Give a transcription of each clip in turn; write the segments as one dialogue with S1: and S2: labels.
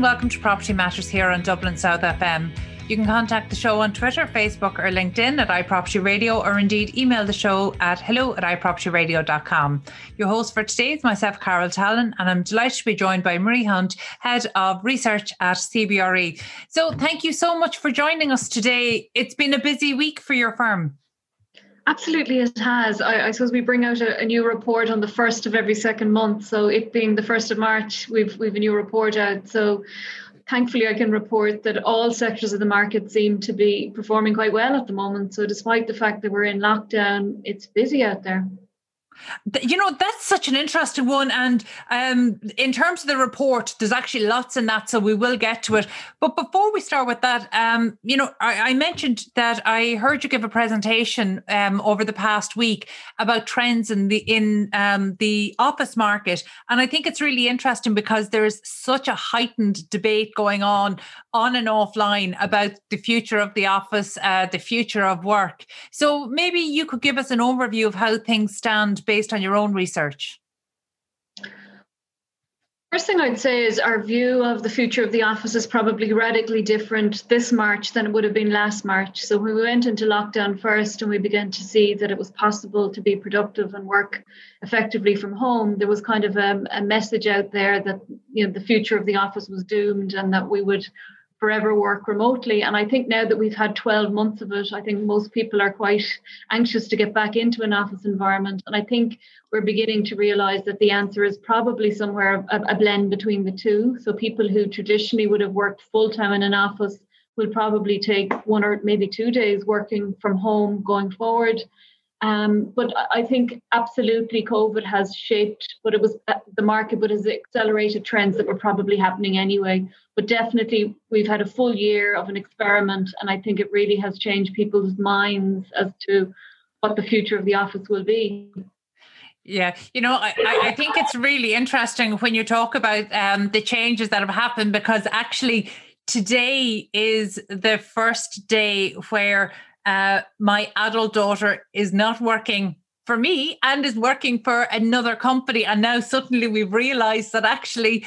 S1: welcome to Property Matters here on Dublin South FM. You can contact the show on Twitter, Facebook, or LinkedIn at iProperty Radio, or indeed email the show at hello at iPropertyRadio.com. Your host for today is myself, Carol Tallon, and I'm delighted to be joined by Marie Hunt, Head of Research at CBRE. So, thank you so much for joining us today. It's been a busy week for your firm.
S2: Absolutely, it has. I, I suppose we bring out a, a, new report on the first of every second month. So it being the first of March, we've we've a new report out. So thankfully, I can report that all sectors of the market seem to be performing quite well at the moment. So despite the fact that we're in lockdown, it's busy out there.
S1: You know, that's such an interesting one. And um, in terms of the report, there's actually lots in that, so we will get to it. But before we start with that, um, you know, I, I, mentioned that I heard you give a presentation um, over the past week about trends in the in um, the office market, and I think it's really interesting because there's such a heightened debate going on on and offline about the future of the office, uh, the future of work. So maybe you could give us an overview of how things stand based on your own research?
S2: First thing I'd say is our view of the future of the office is probably radically different this March than it would have been last March. So when we went into lockdown first and we began to see that it was possible to be productive and work effectively from home, there was kind of a, a message out there that you know the future of the office was doomed and that we would forever work remotely. And I think now that we've had 12 months of it, I think most people are quite anxious to get back into an office environment. And I think we're beginning to realize that the answer is probably somewhere a, a blend between the two. So people who traditionally would have worked full time in an office will probably take one or maybe two days working from home going forward. Um, but I think absolutely COVID has shaped what it was uh, the market, but has accelerated trends that were probably happening anyway. But definitely, we've had a full year of an experiment, and I think it really has changed people's minds as to what the future of the office will be.
S1: Yeah, you know, I, I think it's really interesting when you talk about um, the changes that have happened because actually today is the first day where uh, my adult daughter is not working for me and is working for another company. And now suddenly we've realized that actually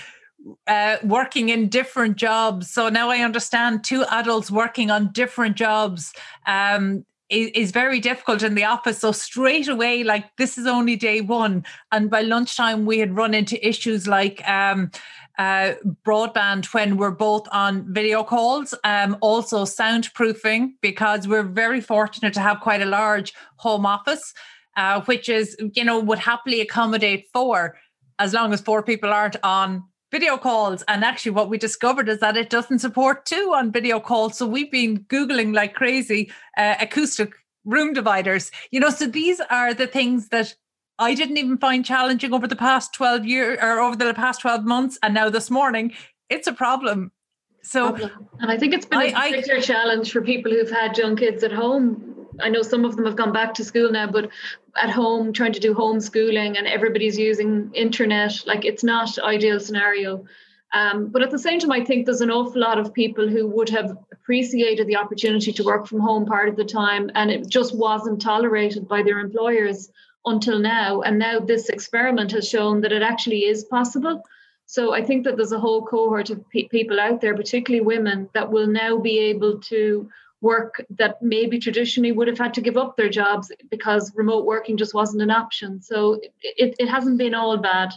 S1: uh, working in different jobs. So now I understand two adults working on different jobs um, is, is, very difficult in the office. So straight away, like this is only day one. And by lunchtime, we had run into issues like, um, uh, broadband when we're both on video calls, um, also soundproofing, because we're very fortunate to have quite a large home office, uh, which is, you know, would happily accommodate four as long as four people aren't on video calls. And actually, what we discovered is that it doesn't support two on video calls. So we've been Googling like crazy uh, acoustic room dividers, you know, so these are the things that I didn't even find challenging over the past 12 years or over the past 12 months. And now this morning, it's a problem. So,
S2: and I think it's been I, a particular I, challenge for people who've had young kids at home. I know some of them have gone back to school now, but at home trying to do homeschooling and everybody's using internet, like it's not ideal scenario. Um, but at the same time, I think there's an awful lot of people who would have appreciated the opportunity to work from home part of the time, and it just wasn't tolerated by their employers until now. And now this experiment has shown that it actually is possible. So I think that there's a whole cohort of pe- people out there, particularly women, that will now be able to work that maybe traditionally would have had to give up their jobs because remote working just wasn't an option. So it, it hasn't been all bad.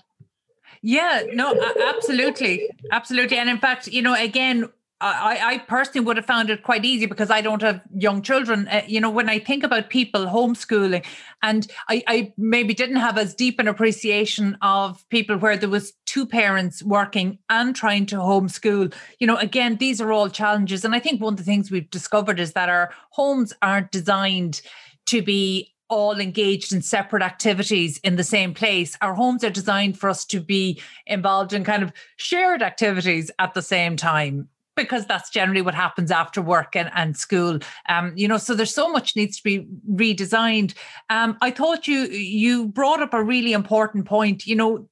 S1: Yeah, no, absolutely. Absolutely. And in fact, you know, again, I, I personally would have found it quite easy because I don't have young children. Uh, you know, when I think about people homeschooling, and I, I maybe didn't have as deep an appreciation of people where there was two parents working and trying to homeschool. You know, again, these are all challenges. And I think one of the things we've discovered is that our homes aren't designed to be all engaged in separate activities in the same place. Our homes are designed for us to be involved in kind of shared activities at the same time because that's generally what happens after work and, and school. Um, you know so there's so much needs to be redesigned. Um, i thought you you brought up a really important point. You know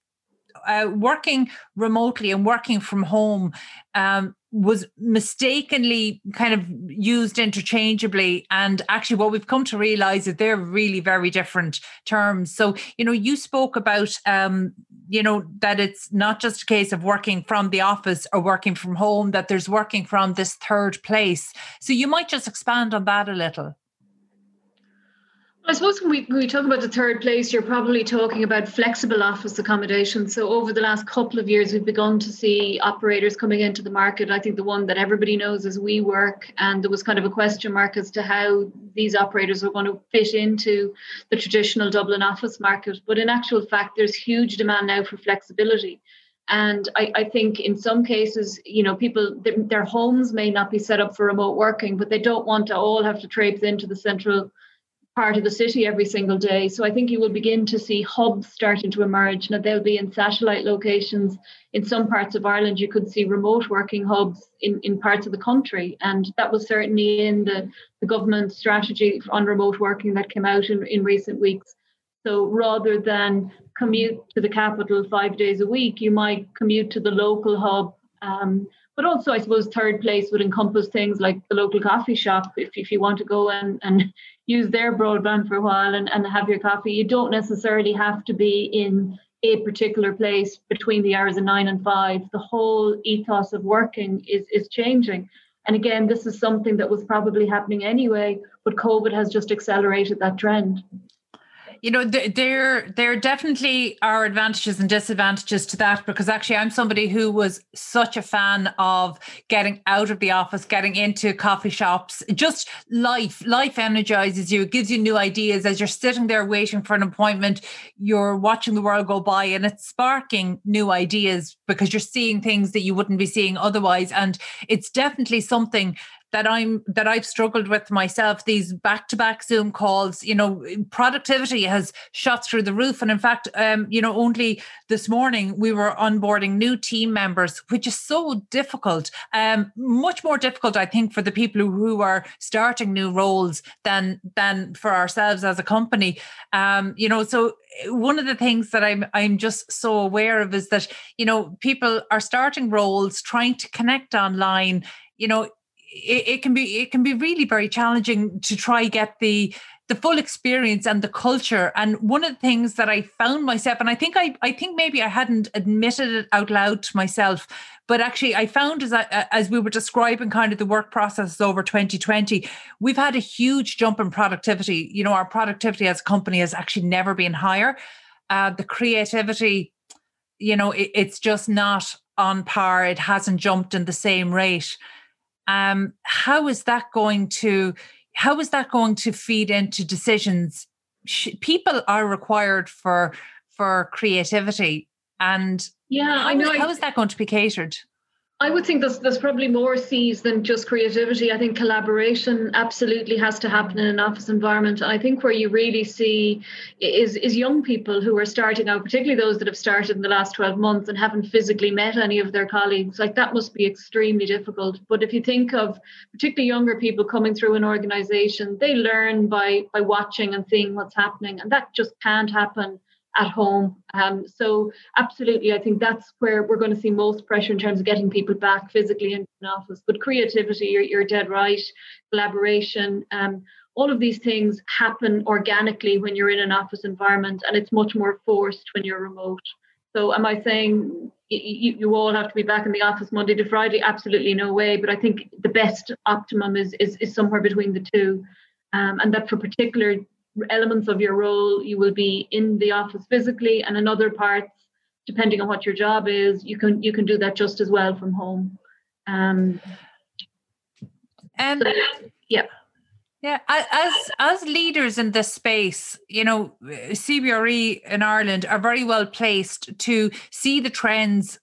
S1: uh, working remotely and working from home um, was mistakenly kind of used interchangeably. And actually what we've come to realize is they're really very different terms. So you know you spoke about um you know that it's not just a case of working from the office or working from home that there's working from this third place. So you might just expand on that a little
S2: I suppose when we, when we talk about the third place, you're probably talking about flexible office accommodation. So over the last couple of years, we've begun to see operators coming into the market. I think the one that everybody knows is WeWork, and there was kind of a question mark as to how these operators are going to fit into the traditional Dublin office market. But in actual fact, there's huge demand now for flexibility. And I, I, think in some cases, you know, people, their homes may not be set up for remote working, but they don't want to all have to traipse into the central part of the city every single day. So I think you will begin to see hubs starting to emerge. Now they'll be in satellite locations. In some parts of Ireland, you could see remote working hubs in, in parts of the country. And that was certainly in the, the government strategy on remote working that came out in, in recent weeks. So rather than commute to the capital five days a week, you might commute to the local hub. Um, but also, I suppose, third place would encompass things like the local coffee shop. If, if you want to go and, and use their broadband for a while and, and have your coffee. You don't necessarily have to be in a particular place between the hours of nine and five. The whole ethos of working is, is changing. And again, this is something that was probably happening anyway, but COVID has just accelerated that trend
S1: you know there there definitely are advantages and disadvantages to that because actually i'm somebody who was such a fan of getting out of the office getting into coffee shops. Just life life energizes you. It gives you new ideas. As you're sitting there waiting for an appointment you're watching the world go by and it's sparking new ideas because you're seeing things that you wouldn't be seeing otherwise. And it's definitely something that I'm that I've struggled with myself these back-to-back Zoom calls you know productivity has shot through the roof. And in fact um, you know only this morning we were onboarding new team members which is so difficult um, much more difficult I think for the people who, who are starting new roles than than for ourselves as a company. Um, you know so one of the things that I'm I'm just so aware of is that you know people are starting roles trying to connect online you know it, it, can be it can be really very challenging to try get the the full experience and the culture. And one of the things that i found myself and i think i i think maybe i hadn't admitted it out loud to myself but actually i found as I, as we were describing kind of the work process over 2020 we've had a huge jump in productivity. You know our productivity as a company has actually never been higher. Uh, the creativity you know it, it's just not on par. It hasn't jumped in the same rate um, how is that going to how is that going to feed into decisions? People are required for for creativity and
S2: yeah
S1: how,
S2: i know
S1: how is that going to be catered
S2: I would think there's there's probably more C's than just creativity. I think collaboration absolutely has to happen in an office environment. And I think where you really see is is young people who are starting out, particularly those that have started in the last 12 months and haven't physically met any of their colleagues. Like that must be extremely difficult. But if you think of particularly younger people coming through an organization, they learn by by watching and seeing what's happening. And that just can't happen at home. Um, so absolutely, I think that's where we're going to see most pressure in terms of getting people back physically in an office. But creativity, you're, you're dead right. Collaboration, um, all of these things happen organically when you're in an office environment, and it's much more forced when you're remote. So am I saying you, you all have to be back in the office Monday to Friday? Absolutely no way. But I think the best optimum is is, is somewhere between the two. Um, and that for particular elements of your role you will be in the office physically and in other parts depending on what your job is you can you can do that just as well from home. Um
S1: and so,
S2: yeah.
S1: Yeah, as as leaders in this space, you know, CBRE in Ireland are very well placed to see the trends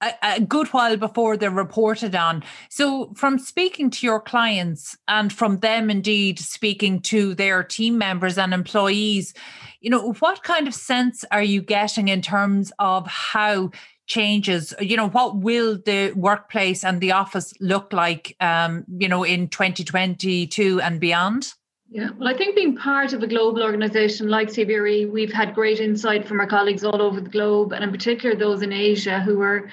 S1: a, good while before they're reported on. So, from speaking to your clients and from them indeed speaking to their team members and employees, you know, what kind of sense are you getting in terms of how changes you know what will the workplace and the office look like um you know in 2022 and beyond
S2: Yeah, well, I think being part of a global organization like CBRE, we've had great insight from our colleagues all over the globe, and in particular those in Asia who are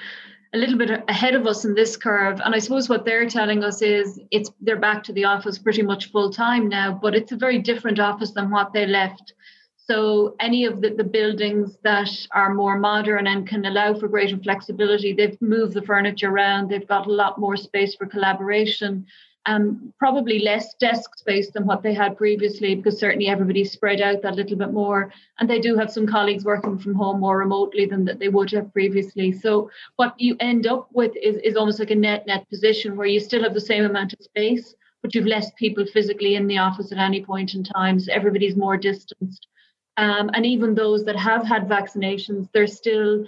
S2: a little bit ahead of us in this curve. And I suppose what they're telling us is it's they're back to the office pretty much full time now, but it's a very different office than what they left. So any of the, the buildings that are more modern and can allow for greater flexibility, they've moved the furniture around, they've got a lot more space for collaboration um, probably less desk space than what they had previously because certainly everybody's spread out that little bit more. And they do have some colleagues working from home more remotely than that they would have previously. So what you end up with is, is almost like a net net position where you still have the same amount of space but you've less people physically in the office at any point in time so everybody's more distanced. Um, and even those that have had vaccinations they're still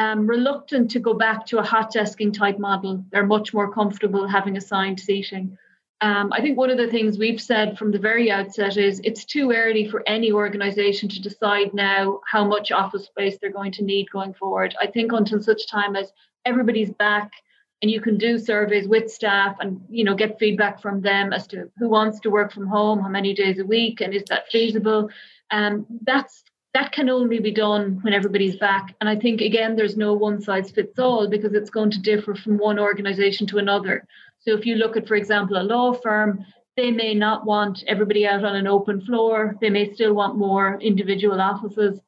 S2: um, reluctant to go back to a hot desking type model. They're much more comfortable having assigned seating. Um, I think one of the things we've said from the very outset is it's too early for any organization to decide now how much office space they're going to need going forward. I think until such time as everybody's back and you can do surveys with staff and you know get feedback from them as to who wants to work from home, how many days a week, and is that feasible. Um, that's that can only be done when everybody's back. And I think, again, there's no one size fits all because it's going to differ from one organization to another. So if you look at, for example, a law firm, they may not want everybody out on an open floor. They may still want more individual offices.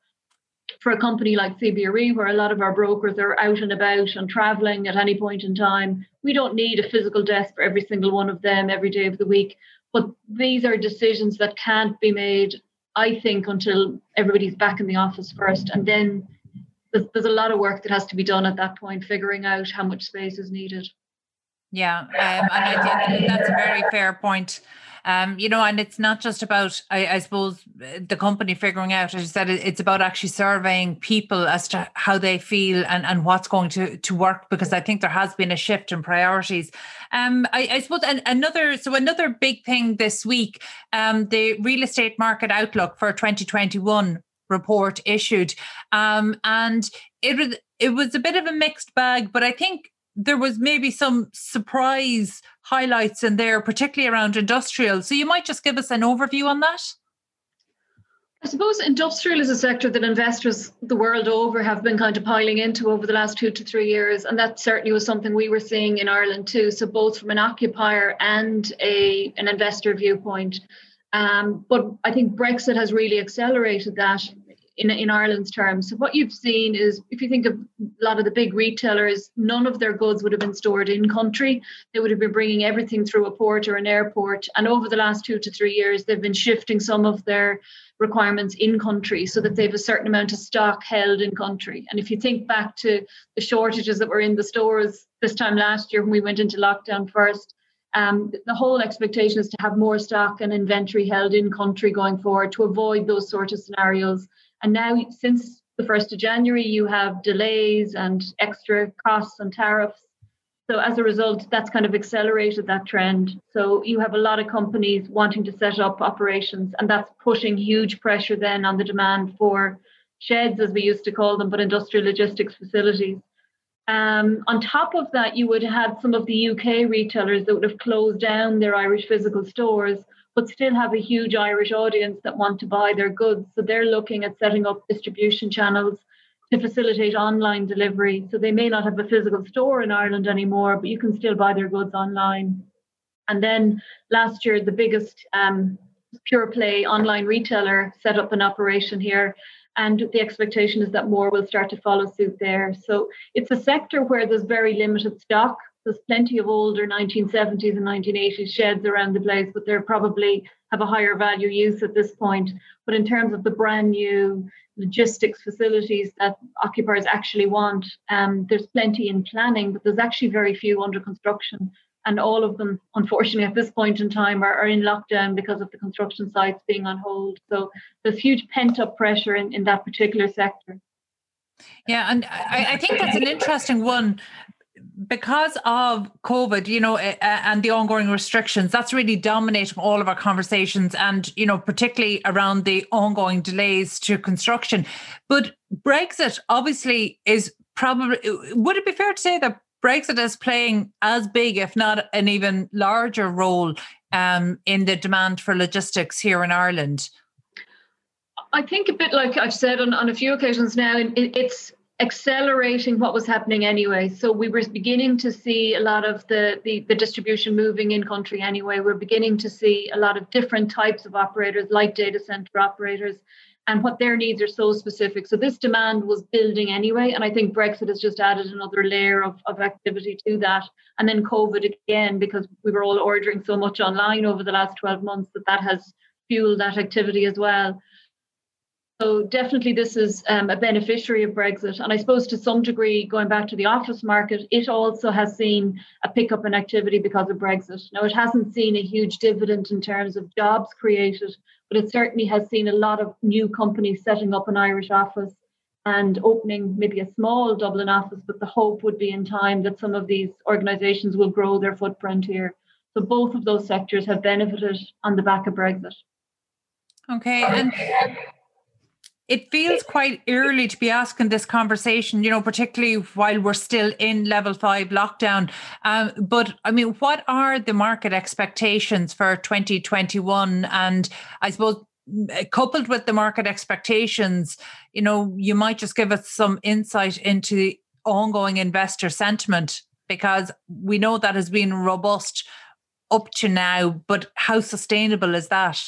S2: For a company like CBRE, where a lot of our brokers are out and about and traveling at any point in time, we don't need a physical desk for every single one of them every day of the week. But these are decisions that can't be made I think, until everybody's back in the office first. And then there's, there's a lot of work that has to be done at that point, figuring out how much space is needed.
S1: Yeah, um, and I think that's a very fair point. Um, you know, and it's not just about, I, I, suppose, the company figuring out, as you said, it's about actually surveying people as to how they feel and, and what's going to, to work, because I think there has been a shift in priorities. Um, I, I suppose an, another, so another big thing this week, um, the real estate market outlook for 2021 report issued. Um, and it was, it was a bit of a mixed bag, but I think there was maybe some surprise highlights in there, particularly around industrial. So you might just give us an overview on that.
S2: I suppose industrial is a sector that investors the world over have been kind of piling into over the last two to three years. And that certainly was something we were seeing in Ireland too. So, both from an occupier and a, an investor viewpoint. Um, but I think Brexit has really accelerated that in, in Ireland's terms. So what you've seen is if you think of a lot of the big retailers, none of their goods would have been stored in country. They would have been bringing everything through a port or an airport. And over the last two to three years, they've been shifting some of their requirements in country so that they have a certain amount of stock held in country. And if you think back to the shortages that were in the stores this time last year when we went into lockdown first, um, the whole expectation is to have more stock and inventory held in country going forward to avoid those sort of scenarios. And now, since the 1st of January, you have delays and extra costs and tariffs. So, as a result, that's kind of accelerated that trend. So, you have a lot of companies wanting to set up operations, and that's pushing huge pressure then on the demand for sheds, as we used to call them, but industrial logistics facilities. Um, on top of that, you would have had some of the UK retailers that would have closed down their Irish physical stores but still have a huge Irish audience that want to buy their goods. So they're looking at setting up distribution channels to facilitate online delivery. So they may not have a physical store in Ireland anymore, but you can still buy their goods online. And then last year, the biggest um, pure play online retailer set up an operation here. And the expectation is that more will start to follow suit there. So it's a sector where there's very limited stock there's plenty of older 1970s and 1980s sheds around the place, but they probably have a higher value use at this point. But in terms of the brand new logistics facilities that occupiers actually want, um, there's plenty in planning, but there's actually very few under construction. And all of them, unfortunately, at this point in time, are, are in lockdown because of the construction sites being on hold. So there's huge pent up pressure in, in that particular sector.
S1: Yeah, and I, I, think that's an interesting one because of COVID, you know, and the ongoing restrictions, that's really dominating all of our conversations, and you know, particularly around the ongoing delays to construction. But Brexit obviously is probably. Would it be fair to say that Brexit is playing as big, if not an even larger role um, in the demand for logistics here in Ireland?
S2: I think a bit like I've said on, on a few occasions now, it, it's accelerating what was happening anyway. So we were beginning to see a lot of the, the, the distribution moving in country anyway. We're beginning to see a lot of different types of operators, like data center operators, and what their needs are so specific. So this demand was building anyway. And I think Brexit has just added another layer of, of activity to that. And then COVID again, because we were all ordering so much online over the last 12 months, that that has fueled that activity as well. So definitely, this is um, a beneficiary of Brexit, and I suppose to some degree, going back to the office market, it also has seen a pickup in activity because of Brexit. Now, it hasn't seen a huge dividend in terms of jobs created, but it certainly has seen a lot of new companies setting up an Irish office and opening maybe a small Dublin office. But the hope would be in time that some of these organisations will grow their footprint here. So both of those sectors have benefited on the back of Brexit.
S1: Okay, and it feels quite early to be asking this conversation, you know, particularly while we're still in level five lockdown. Um, but I mean, what are the market expectations for 2021? And I suppose coupled with the market expectations, you know, you might just give us some insight into the ongoing investor sentiment because we know that has been robust up to now, but how sustainable is that?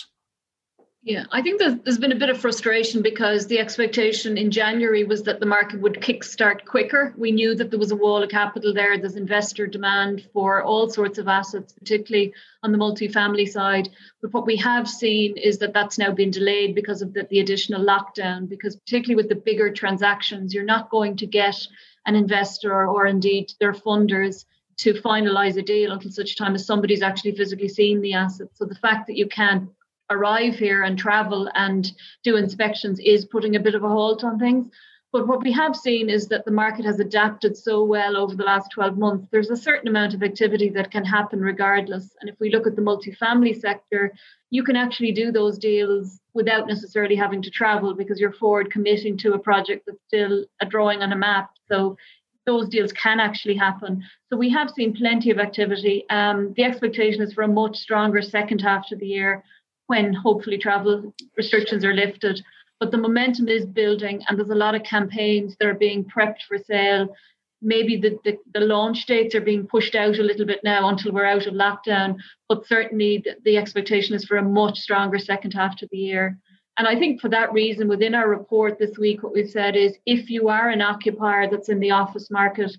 S2: Yeah, I think there's, been a bit of frustration because the expectation in January was that the market would kickstart quicker. We knew that there was a wall of capital there. There's investor demand for all sorts of assets, particularly on the multifamily side. But what we have seen is that that's now been delayed because of the, the additional lockdown. Because particularly with the bigger transactions, you're not going to get an investor or indeed their funders to finalize a deal until such time as somebody's actually physically seen the asset. So the fact that you can't arrive here and travel and do inspections is putting a bit of a halt on things. But what we have seen is that the market has adapted so well over the last 12 months. There's a certain amount of activity that can happen regardless. And if we look at the multifamily sector, you can actually do those deals without necessarily having to travel because you're forward committing to a project that's still a drawing on a map. So those deals can actually happen. So we have seen plenty of activity. Um, the expectation is for a much stronger second half to the year when hopefully travel restrictions are lifted. But the momentum is building, and there's a lot of campaigns that are being prepped for sale. Maybe the, the, the launch dates are being pushed out a little bit now until we're out of lockdown, but certainly the, the expectation is for a much stronger second half to the year. And I think for that reason, within our report this week, what we've said is if you are an occupier that's in the office market,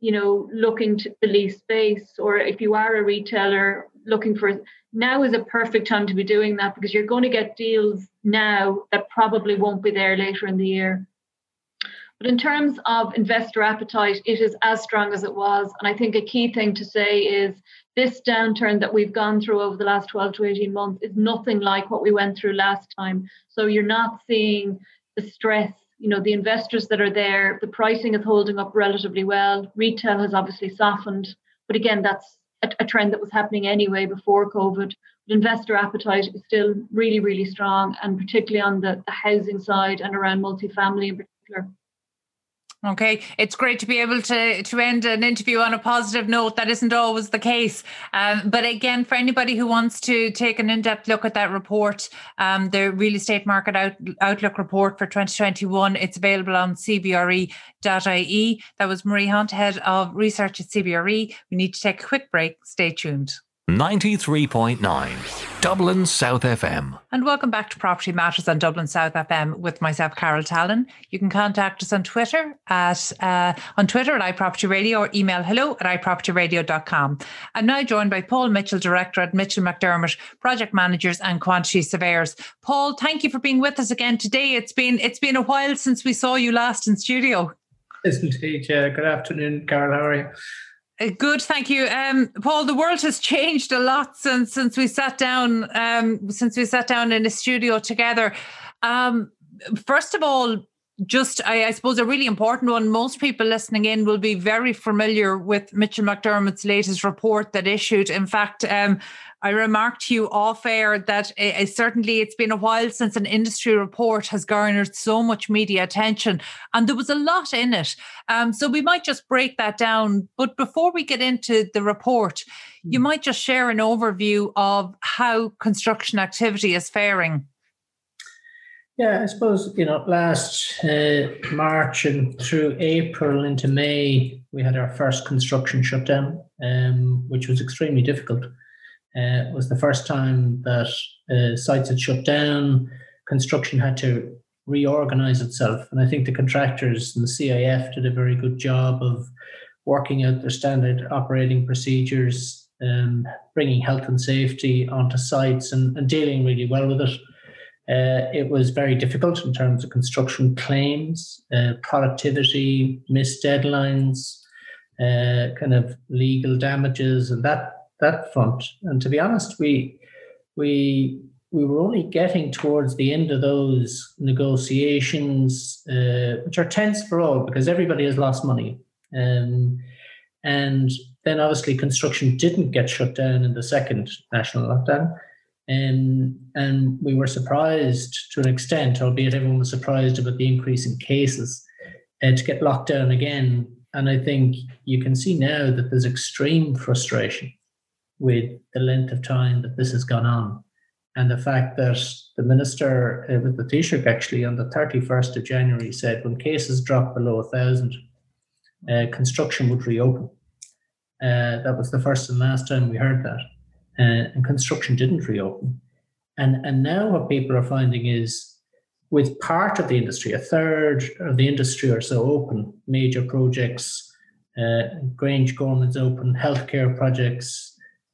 S2: you know, looking to lease space, or if you are a retailer looking for now is a perfect time to be doing that because you're going to get deals now that probably won't be there later in the year. But in terms of investor appetite, it is as strong as it was. And I think a key thing to say is this downturn that we've gone through over the last 12 to 18 months is nothing like what we went through last time. So you're not seeing the stress. You know, the investors that are there, the pricing is holding up relatively well. Retail has obviously softened. But again, that's a, a trend that was happening anyway before COVID. But investor appetite is still really, really strong, and particularly on the, the housing side and around multifamily in particular.
S1: Okay, it's great to be able to to end an interview on a positive note. That isn't always the case, um, but again, for anybody who wants to take an in depth look at that report, um, the real estate market out, outlook report for 2021, it's available on cbre.ie. That was Marie Hunt, head of research at CBRE. We need to take a quick break. Stay tuned.
S3: 93.9 Dublin South FM.
S1: And welcome back to Property Matters on Dublin South FM with myself, Carol Tallon. You can contact us on Twitter at uh, on Twitter at iProperty Radio or email hello at iPropertyRadio.com. I'm now joined by Paul Mitchell, Director at Mitchell McDermott, Project Managers and Quantity Surveyors. Paul, thank you for being with us again today. It's been it's been a while since we saw you last in studio.
S4: Isn't it? Yeah. Good afternoon, Carol. How are you?
S1: Uh, good, thank you, um, Paul. The world has changed a lot since since we sat down um, since we sat down in a studio together. Um, first of all, just, I, I, suppose, a really important one. Most people listening in will be very familiar with Mitchell McDermott's latest report that issued. In fact, um, I remarked to you off air that uh, certainly it's been a while since an industry report has garnered so much media attention, and there was a lot in it. Um, so we might just break that down. But before we get into the report, you hmm. might just share an overview of how construction activity is faring.
S4: Yeah, I suppose, you know, last uh, March and through April into May, we had our first construction shutdown, um, which was extremely difficult. Uh, was the first time that uh, sites had shut down, construction had to reorganize itself. And I think the contractors and the CIF did a very good job of working out their standard operating procedures, um, bringing health and safety onto sites and, and dealing really well with it. Uh, it was very difficult in terms of construction claims, uh, productivity, missed deadlines, uh, kind of legal damages, and that that front. And to be honest, we we we were only getting towards the end of those negotiations, uh, which are tense for all because everybody has lost money. Um, and then obviously construction didn't get shut down in the second national lockdown. And, and we were surprised to an extent, albeit everyone was surprised about the increase in cases, uh, to get locked down again. And I think you can see now that there's extreme frustration with the length of time that this has gone on. And the fact that the minister uh, with the Taoiseach actually on the 31st of January said when cases drop below 1,000, uh, construction would reopen. Uh, that was the first and last time we heard that uh, and construction didn't reopen. And, and now what people are finding is with part of the industry, a third of the industry or so open, major projects, uh, Grangegorman's open, healthcare projects,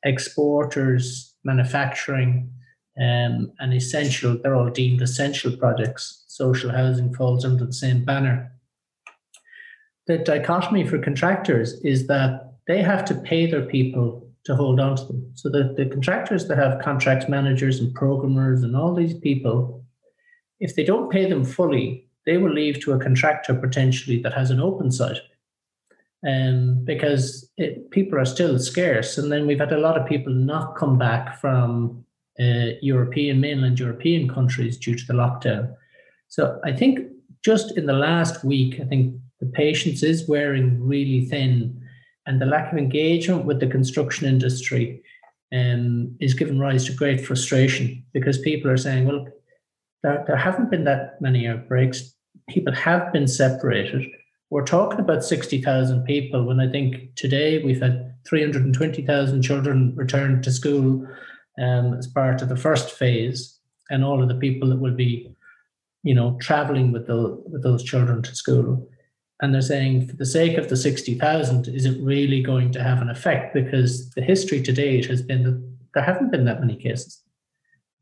S4: exporters, manufacturing, um, and essential, they're all deemed essential projects. Social housing falls under the same banner. The dichotomy for contractors is that they have to pay their people to hold on to them. So the, the contractors that have contracts managers and programmers and all these people, if they don't pay them fully, they will leave to a contractor potentially that has an open site. Um, because it, people are still scarce. And then we've had a lot of people not come back from uh, European, mainland European countries due to the lockdown. So I think just in the last week, I think the patience is wearing really thin and the lack of engagement with the construction industry um, is giving rise to great frustration because people are saying, well, there, there haven't been that many outbreaks. People have been separated. We're talking about 60,000 people when I think today we've had 320,000 children return to school um, as part of the first phase, and all of the people that will be, you know, traveling with, the, with those children to school. And they're saying for the sake of the 60,000 is it really going to have an effect? Because the history to date has been that there haven't been that many cases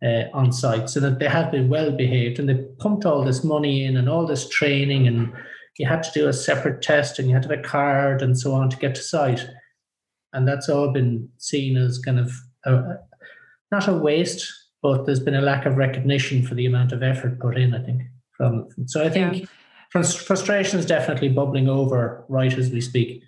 S4: uh, on site so that they have been well behaved and they pumped all this money in and all this training and you had to do a separate test and you had to have a card and so on to get to site and that's all been seen as kind of a, not a waste but there's been a lack of recognition for the amount of effort put in i think from so i think yeah frustration is definitely bubbling over right as we speak.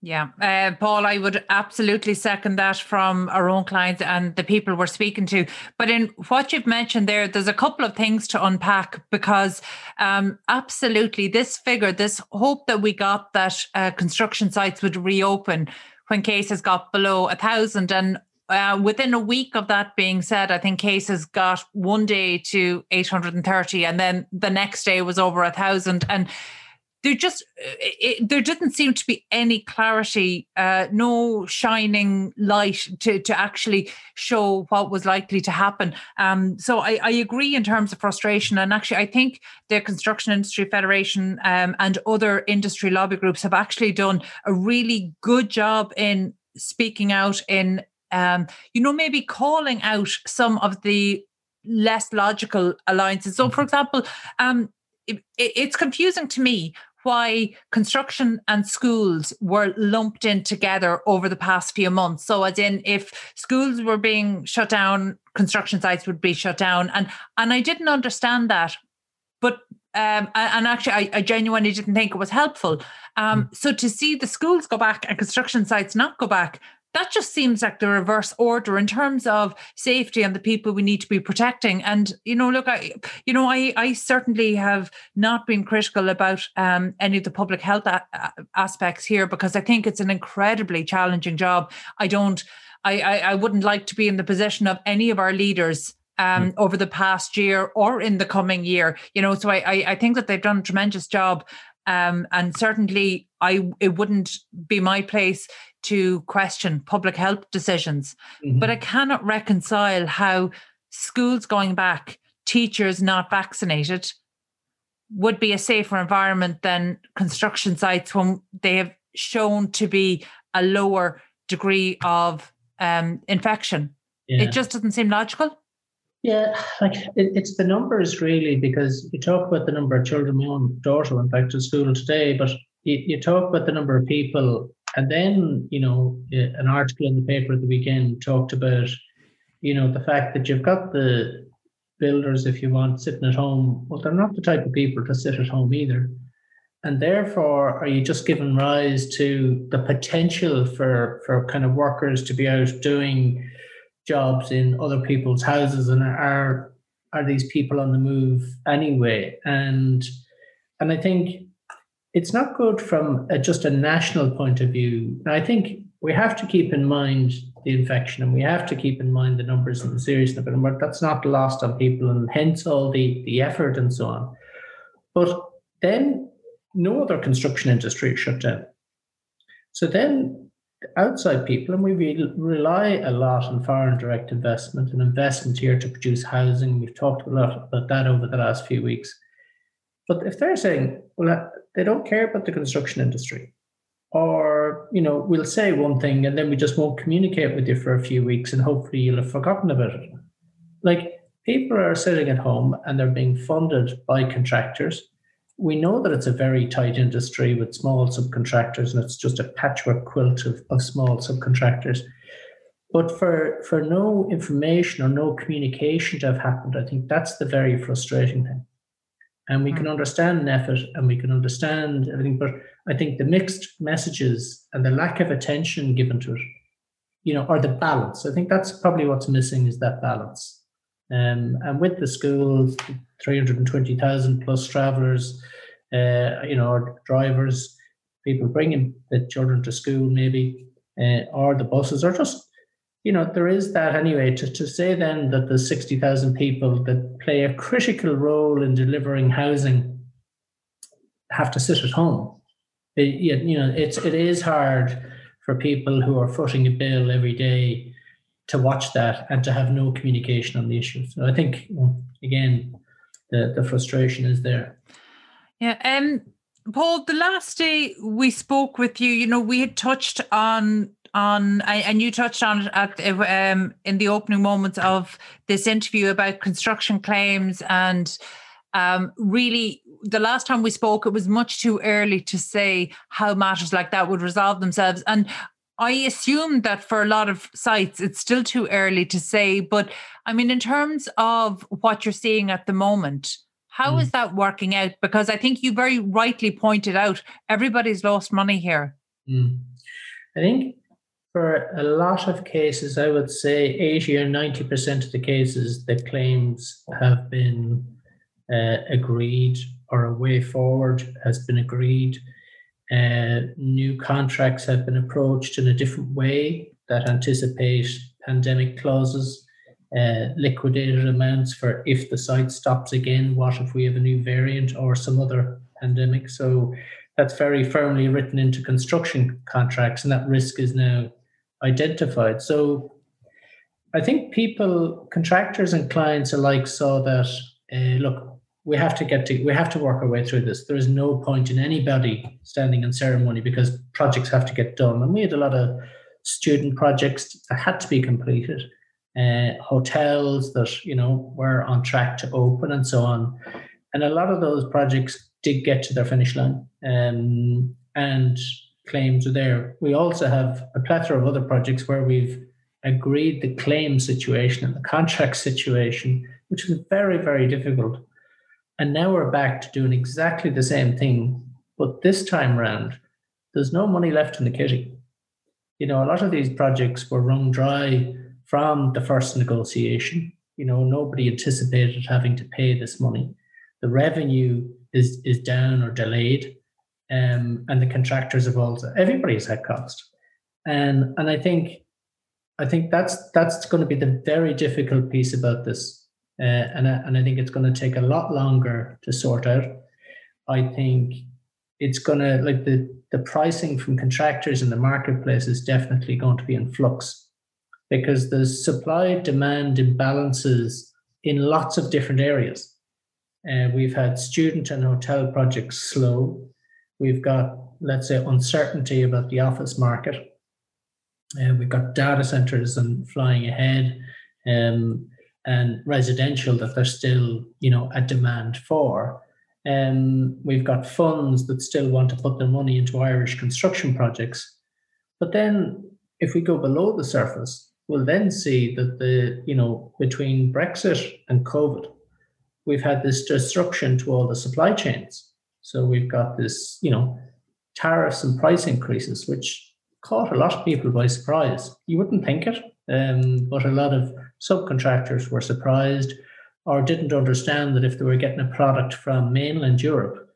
S1: Yeah, uh, Paul, I would absolutely second that from our own clients and the people we're speaking to. But in what you've mentioned there, there's a couple of things to unpack because um, absolutely this figure, this hope that we got that uh, construction sites would reopen when cases got below a thousand, and uh, within a week of that being said, I think cases got one day to 830, and then the next day was over a thousand. And there just it, there didn't seem to be any clarity, uh, no shining light to to actually show what was likely to happen. Um, so I, I agree in terms of frustration, and actually I think the Construction Industry Federation um, and other industry lobby groups have actually done a really good job in speaking out in um, you know, maybe calling out some of the less logical alliances. So, for mm-hmm. example, um, it, it's confusing to me why construction and schools were lumped in together over the past few months. So, as in, if schools were being shut down, construction sites would be shut down, and and I didn't understand that. But um, and actually, I, I, genuinely didn't think it was helpful. Um, mm. So to see the schools go back and construction sites not go back, that just seems like the reverse order in terms of safety and the people we need to be protecting. And you know, look, I, you know, I, I certainly have not been critical about um, any of the public health a- aspects here because I think it's an incredibly challenging job. I don't, I, I, I wouldn't like to be in the position of any of our leaders um, mm. over the past year or in the coming year. You know, so I, I, I think that they've done a tremendous job. Um, and certainly, I it wouldn't be my place to question public health decisions. Mm-hmm. But I cannot reconcile how schools going back, teachers not vaccinated, would be a safer environment than construction sites when they have shown to be a lower degree of um, infection. Yeah. It just doesn't seem logical.
S4: Yeah, like it, it's the numbers really, because you talk about the number of children. My own daughter went back to school today, but you, you talk about the number of people, and then you know an article in the paper at the weekend talked about, you know, the fact that you've got the builders, if you want, sitting at home. Well, they're not the type of people to sit at home either. And therefore, are you just giving rise to the potential for, for kind of workers to be out doing jobs in other people's houses and are are these people on the move anyway? And and i think it's not good from a, just a national point of view. I think we have to keep in mind the infection and we have to keep in mind the numbers and the seriousness of it but that's not lost on people and hence all the the effort and so on. But then no other construction industry shut down. So then outside people, and we rely a lot on foreign direct investment and investment here to produce housing. We've talked a lot about that over the last few weeks. But if they're saying, well, uh, they don't care about the construction industry, or you know, we'll say one thing and then we just won't communicate with you for a few weeks, and hopefully you'll have forgotten about it. Like people are sitting at home and they're being funded by contractors we know that it's a very tight industry with small subcontractors and it's just a patchwork quilt of, of small subcontractors. But for, for no information or no communication to have happened, I think that's the very frustrating thing. And we can hmm. understand NPHET and we can understand everything, but I think the mixed messages and the lack of attention given to it, you know, or the balance. I think that's probably what's missing is that balance. Um, and with the schools, 320,000 plus travelers, uh, you know, drivers, people bringing the children to school, maybe, uh, or the buses, or just, you know, there is that anyway. To, to say then that the 60,000 people that play a critical role in delivering housing have to sit at home. It, you know, it's it is hard for people who are footing a bill every day to watch that and to have no communication on the issue. So I think again, the the frustration is there.
S1: Yeah. Um Paul, the last day we spoke with you, you know, we had touched on on and you touched on it at um in the opening moments of this interview about construction claims and um really the last time we spoke it was much too early to say how matters like that would resolve themselves and I assume that for a lot of sites, it's still too early to say. But I mean, in terms of what you're seeing at the moment, how mm. is that working out? Because I think you very rightly pointed out everybody's lost money here.
S4: Mm. I think for a lot of cases, I would say 80 or 90% of the cases, the claims have been uh, agreed or a way forward has been agreed. Uh, new contracts have been approached in a different way that anticipate pandemic clauses, uh, liquidated amounts for if the site stops again, what if we have a new variant or some other pandemic. So that's very firmly written into construction contracts, and that risk is now identified. So I think people, contractors and clients alike, saw that uh, look, we have to get to we have to work our way through this. There is no point in anybody standing in ceremony because projects have to get done. And we had a lot of student projects that had to be completed, uh, hotels that you know were on track to open and so on. And a lot of those projects did get to their finish line, um, and claims are there. We also have a plethora of other projects where we've agreed the claim situation and the contract situation, which is very very difficult And now we're back to doing exactly the same thing, but this time round, there's no money left in the kitty. You know, a lot of these projects were wrung dry from the first negotiation. You know, nobody anticipated having to pay this money. The revenue is is down or delayed, um, and the contractors have also everybody's had cost, and and I think I think that's that's going to be the very difficult piece about this, uh, and I, and I think it's going to take a lot longer to sort out. I think it's going to like the the pricing from contractors in the marketplace is definitely going to be in flux because there's supply demand imbalances in lots of different areas. Uh, we've had student and hotel projects slow. We've got, let's say, uncertainty about the office market. Uh, we've got data centers and flying ahead, um, and residential that there's still, you know, a demand for. Um, we've got funds that still want to put their money into Irish construction projects. But then, if we go below the surface, we'll then see that the, you know, between Brexit and COVID, we've had this disruption to all the supply chains. So we've got this, you know, tariffs and price increases, which caught a lot of people by surprise. You wouldn't think it, um, but a lot of subcontractors were surprised or didn't understand that if they were getting a product from mainland Europe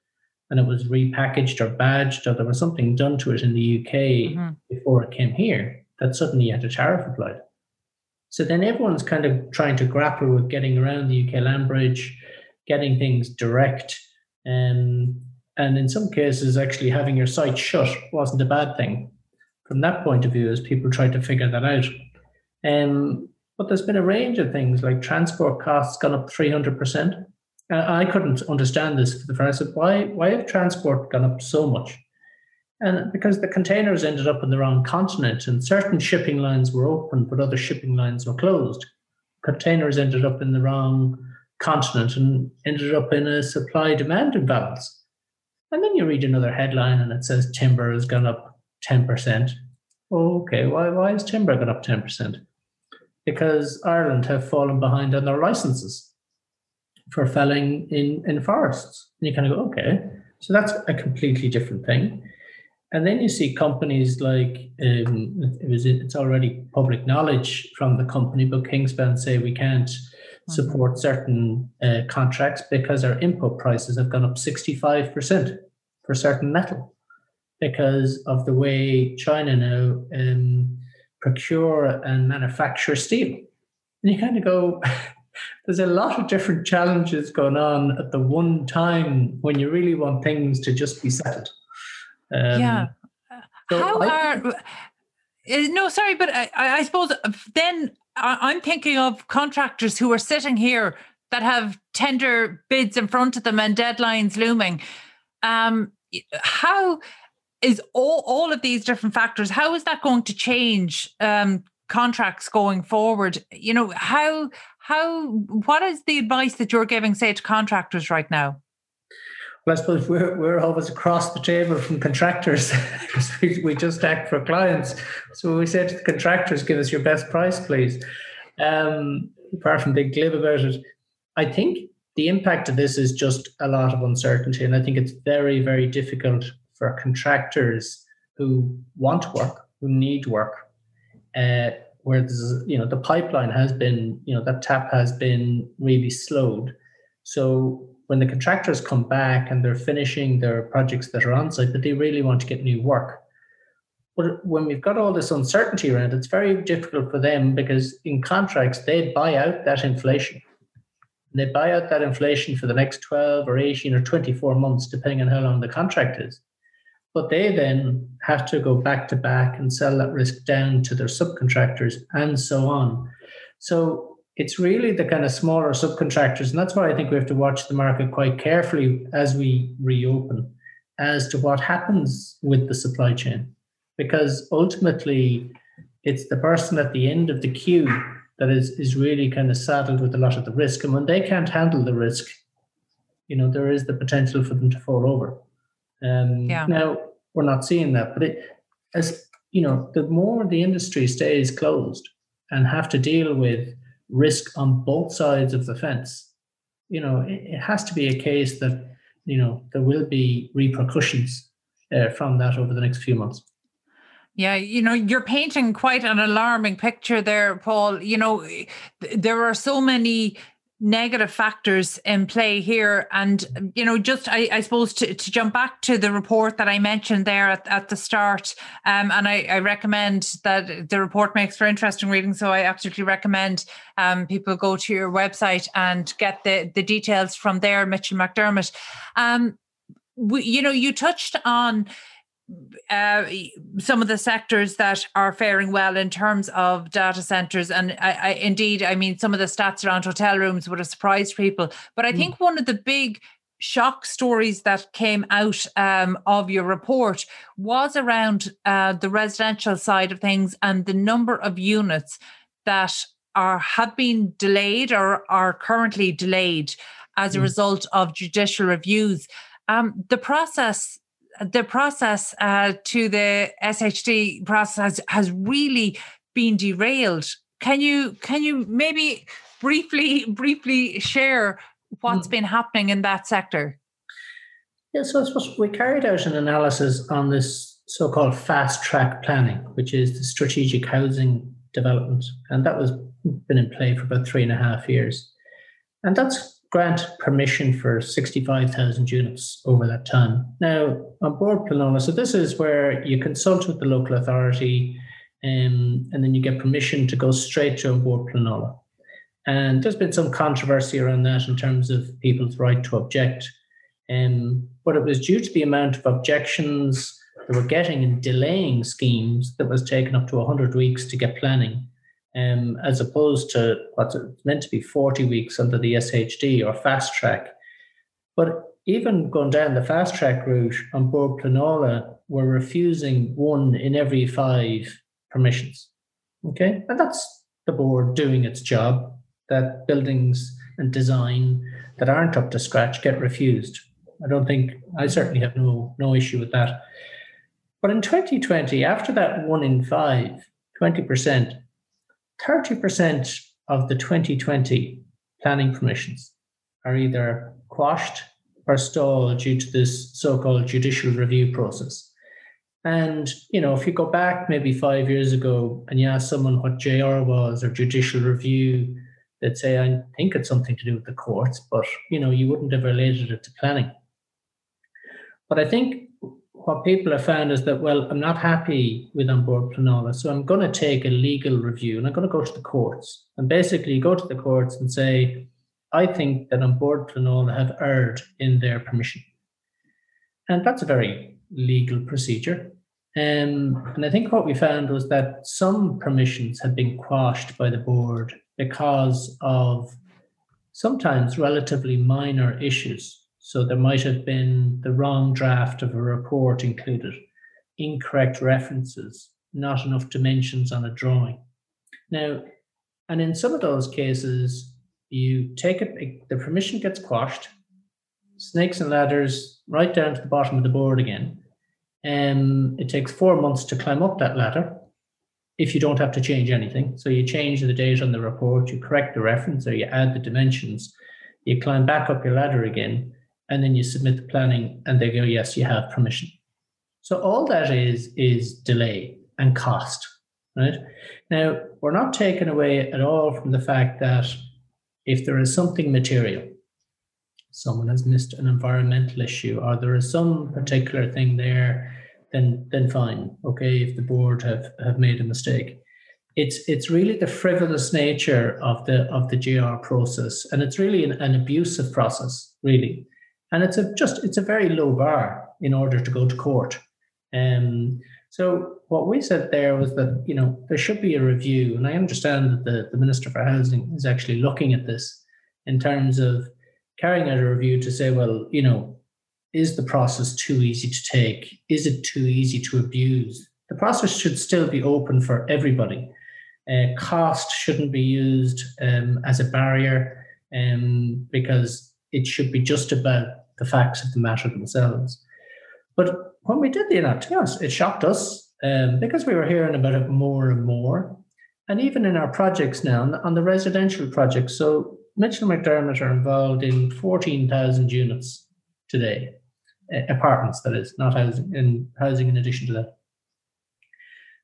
S4: and it was repackaged or badged or there was something done to it in the UK mm-hmm. before it came here, that suddenly had a tariff applied. So then everyone's kind of trying to grapple with getting around the UK land bridge, getting things direct. Um, and in some cases, actually having your site shut wasn't a bad thing from that point of view as people tried to figure that out. Um, but there's been a range of things like transport costs gone up 300%. Uh, I couldn't understand this for the first. Why, why have transport gone up so much? And because the containers ended up in the wrong continent and certain shipping lines were open, but other shipping lines were closed. Containers ended up in the wrong continent and ended up in a supply demand imbalance. And then you read another headline and it says timber has gone up 10%. okay, why, why is timber gone up 10%? Because Ireland have fallen behind on their licenses for felling in, in forests. And you kind of go, okay, so that's a completely different thing. And then you see companies like um, it was it's already public knowledge from the company, but Kingspan say we can't mm-hmm. support certain uh, contracts because our input prices have gone up 65% for certain metal because of the way China now um, procure and manufacture steel. And you kind of go, there's a lot of different challenges going on at the one time when you really want things to just be settled.
S1: Um, yeah. So How I, are. Uh, no, sorry, but I, I suppose then I'm thinking of contractors who are sitting here that have tender bids in front of them and deadlines looming. Um, how is all, all of these different factors how is that going to change um, contracts going forward you know how how what is the advice that you're giving say to contractors right now
S4: well, I suppose we're, we're always across the table from contractors because we, just act for clients. So we say to the contractors, give us your best price, please. Um, apart from being glib about it, I think the impact of this is just a lot of uncertainty. And I think it's very, very difficult for contractors who want work, who need work, uh, where you know, the pipeline has been, you know, that tap has been really slowed. So when the contractors come back and they're finishing their projects that are on site, but they really want to get new work. But when we've got all this uncertainty around, it's very difficult for them because in contracts, they buy out that inflation. They buy out that inflation for the next 12 or 18 or 24 months, depending on how long the contract is. But they then have to go back to back and sell that risk down to their subcontractors and so on. So it's really the kind of smaller subcontractors. And that's why I think we have to watch the market quite carefully as we reopen as to what happens with the supply chain. Because ultimately, it's the person at the end of the queue that is, is really kind of saddled with a lot of the risk. And when they can't handle the risk, you know, there is the potential for them to fall over. Um, yeah. Now we're not seeing that, but it, as you know, the more the industry stays closed and have to deal with risk on both sides of the fence, you know, it, it has to be a case that you know there will be repercussions uh, from that over the next few months.
S1: Yeah, you know, you're painting quite an alarming picture there, Paul. You know, there are so many negative factors in play here. And, you know, just I, I suppose to, to jump back to the report that I mentioned there at, at the start, um, and I, I recommend that the report makes for interesting reading. So I absolutely recommend um, people go to your website and get the, the details from there, Mitchell McDermott. Um, we, you know, you touched on uh, some of the sectors that are faring well in terms of data centers. And I, I, indeed, I mean, some of the stats around hotel rooms would have surprised people. But I mm. think one of the big shock stories that came out um, of your report was around uh, the residential side of things and the number of units that are have been delayed or are currently delayed as a mm. result of judicial reviews. Um, the process the process uh, to the SHD process has, has really been derailed. Can you can you maybe briefly briefly share what's been happening in that sector?
S4: Yeah, so I suppose we carried out an analysis on this so-called fast track planning, which is the strategic housing development, and that was been in play for about three and a half years, and that's grant permission for 65,000 units over that time. Now, An Bord Pleanála, so this is where you consult with the local authority um, and then you get permission to go straight to An Bord Pleanála. And there's been some controversy around that in terms of people's right to object. Um, but it was due to the amount of objections they were getting and delaying schemes that was taken up to 100 weeks to get planning um, as opposed to what's meant to be 40 weeks under the SHD or fast track. But even going down the fast track route An Bord Pleanála, we're refusing one in every five permissions. Okay, and that's the board doing its job. That buildings and design that aren't up to scratch get refused. I don't think I certainly have no no issue with that. But in 2020, after that one in five, 20%, 30% of the 2020 planning permissions are either quashed or stalled due to this so-called judicial review process. And you know, if you go back maybe five years ago and you ask someone what JR was or judicial review, they'd say, "I think it's something to do with the courts," but you know, you wouldn't have related it to planning. But I think what people have found is that, well, I'm not happy with An Bord Pleanála, so I'm going to take a legal review and I'm going to go to the courts. And basically go to the courts and say, I think that An Bord Pleanála have erred in their permission. And that's a very legal procedure. Um, and I think what we found was that some permissions had been quashed by the board because of sometimes relatively minor issues so there might have been the wrong draft of a report included, incorrect references, not enough dimensions on a drawing. Now, and in some of those cases, you take it, the permission gets quashed, snakes and ladders right down to the bottom of the board again. And it takes four months to climb up that ladder if you don't have to change anything. So you change the date on the report, you correct the reference, or you add the dimensions, you climb back up your ladder again, and then you submit the planning and they go, yes, you have permission. So all that is is delay and cost, right? Now, we're not taken away at all from the fact that if there is something material, someone has missed an environmental issue, or there is some particular thing there, then then fine. Okay, if the board have, have made a mistake. It's it's really the frivolous nature of the of the JR process, and it's really an, an abusive process, really and it's a just it's a very low bar in order to go to court. Um, so what we said there was that you know there should be a review, and I understand that the, the Minister for Housing is actually looking at this in terms of carrying out a review to say, well, you know, is the process too easy to take? Is it too easy to abuse? The process should still be open for everybody. Uh, cost shouldn't be used um, as a barrier um, because it should be just about the facts of the matter themselves. But when we did the analysis, it shocked us um, because we were hearing about it more and more. And even in our projects now, on the residential projects, so Mitchell McDermott are involved in 14,000 units today, apartments, that is, not housing, in housing in addition to that.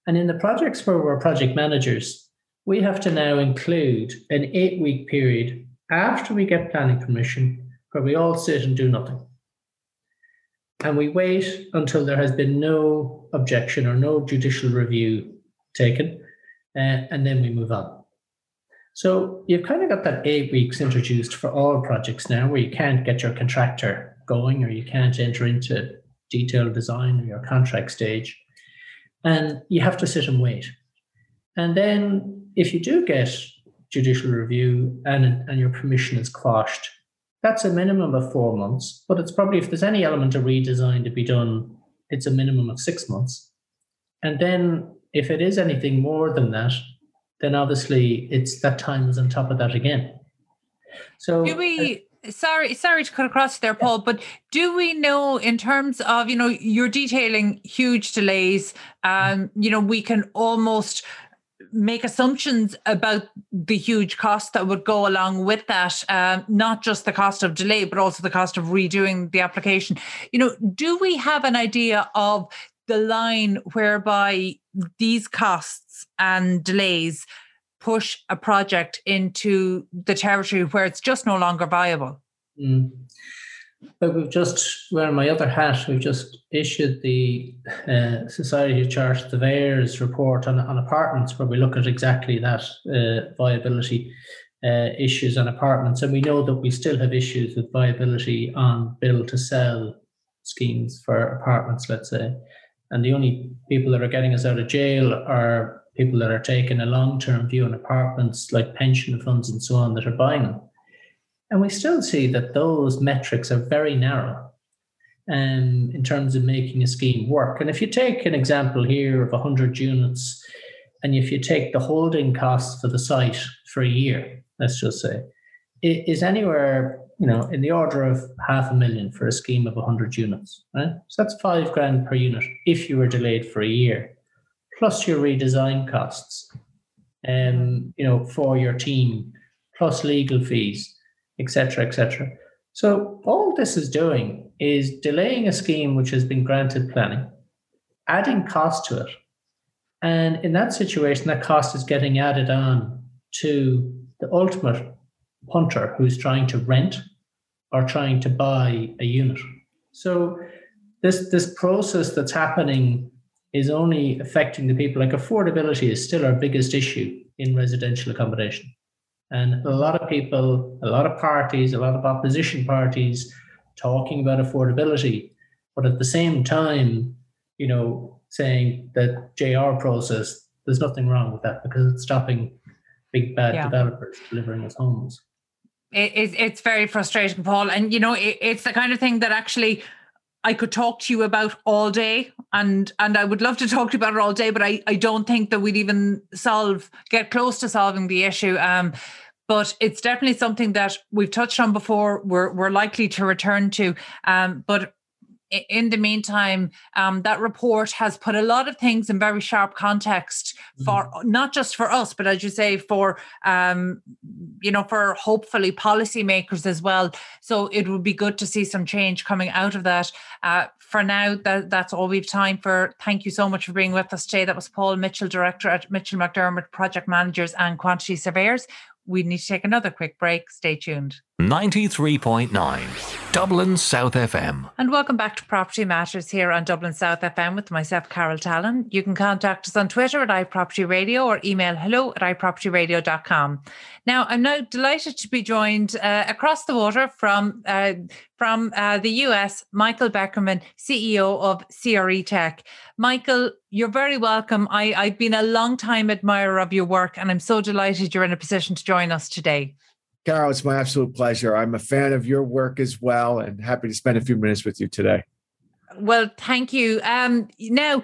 S4: And in the projects where we're project managers, we have to now include an eight week period after we get planning permission where we all sit and do nothing. And we wait until there has been no objection or no judicial review taken, uh, and then we move on. So you've kind of got that eight weeks introduced for all projects now where you can't get your contractor going or you can't enter into detailed design or your contract stage. And you have to sit and wait. And then if you do get judicial review and, and your permission is quashed, that's a minimum of four months. But it's probably, if there's any element of redesign to be done, it's a minimum of six months. And then if it is anything more than that, then obviously it's that time is on top of that again. So
S1: do we? Uh, sorry, sorry to cut across there, Paul. But do we know in terms of you know you're detailing huge delays? Um, you know we can almost make assumptions about the huge cost that would go along with that um, not just the cost of delay but also the cost of redoing the application you know do we have an idea of the line whereby these costs and delays push a project into the territory where it's just no longer viable?
S4: Mm. But we've just, wearing my other hat, we've just issued the uh, Society of Chartered Surveyors report on, on apartments where we look at exactly that uh, viability uh, issues on apartments. And we know that we still have issues with viability on build to sell schemes for apartments, let's say. And the only people that are getting us out of jail are people that are taking a long term view on apartments, like pension funds and so on, that are buying them. And we still see that those metrics are very narrow um, in terms of making a scheme work. And if you take an example here of 100 units, and if you take the holding costs for the site for a year, let's just say, it is anywhere you know, in the order of half a million for a scheme of 100 units, right? So that's five grand per unit if you were delayed for a year, plus your redesign costs, um, you know, for your team, plus legal fees, etc., etc. So all this is doing is delaying a scheme which has been granted planning, adding cost to it, and in that situation, that cost is getting added on to the ultimate punter who's trying to rent or trying to buy a unit. So this this process that's happening is only affecting the people. Like affordability is still our biggest issue in residential accommodation. And a lot of people, a lot of parties, a lot of opposition parties talking about affordability, but at the same time, you know, saying that JR process, there's nothing wrong with that because it's stopping big bad yeah. developers delivering us homes
S1: it, it's very frustrating, Paul. And you know, it, it's the kind of thing that actually I could talk to you about all day, and and I would love to talk to you about it all day, but I I don't think that we'd even solve get close to solving the issue. Um, but it's definitely something that we've touched on before. We're we're likely to return to. Um, but in the meantime, um, that report has put a lot of things in very sharp context for mm-hmm. not just for us, but as you say, for um, you know, for hopefully policymakers as well. So it would be good to see some change coming out of that. Uh, for now, that, that's all we've time for. Thank you so much for being with us today. That was Paul Mitchell, Director at Mitchell McDermott Project Managers and Quantity Surveyors. We need to take another quick break. Stay tuned.
S3: 93.9 Dublin South FM.
S1: And welcome back to Property Matters here on Dublin South FM with myself, Carol Tallon. You can contact us on Twitter at iPropertyRadio or email hello at iPropertyRadio.com. Now, I'm now delighted to be joined uh, across the water from uh, from uh, the US, Michael Beckerman, CEO of CREtech. Michael, you're very welcome. I, I've been a long time admirer of your work, and I'm so delighted you're in a position to join us today.
S5: Carol, it's my absolute pleasure. I'm a fan of your work as well and happy to spend a few minutes with you today.
S1: Well, thank you. Um, now,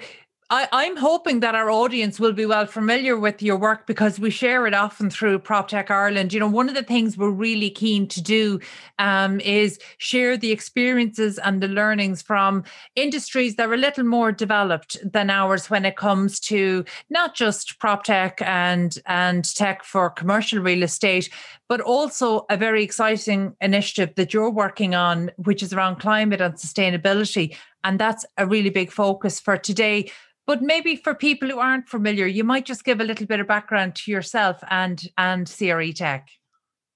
S1: I, am hoping that our audience will be well familiar with your work because we share it often through PropTech Ireland. You know, one of the things we're really keen to do um, is share the experiences and the learnings from industries that are a little more developed than ours when it comes to not just PropTech and and tech for commercial real estate, but also a very exciting initiative that you're working on, which is around climate and sustainability. And that's a really big focus for today but maybe for people who aren't familiar, you might just give a little bit of background to yourself and and CREtech.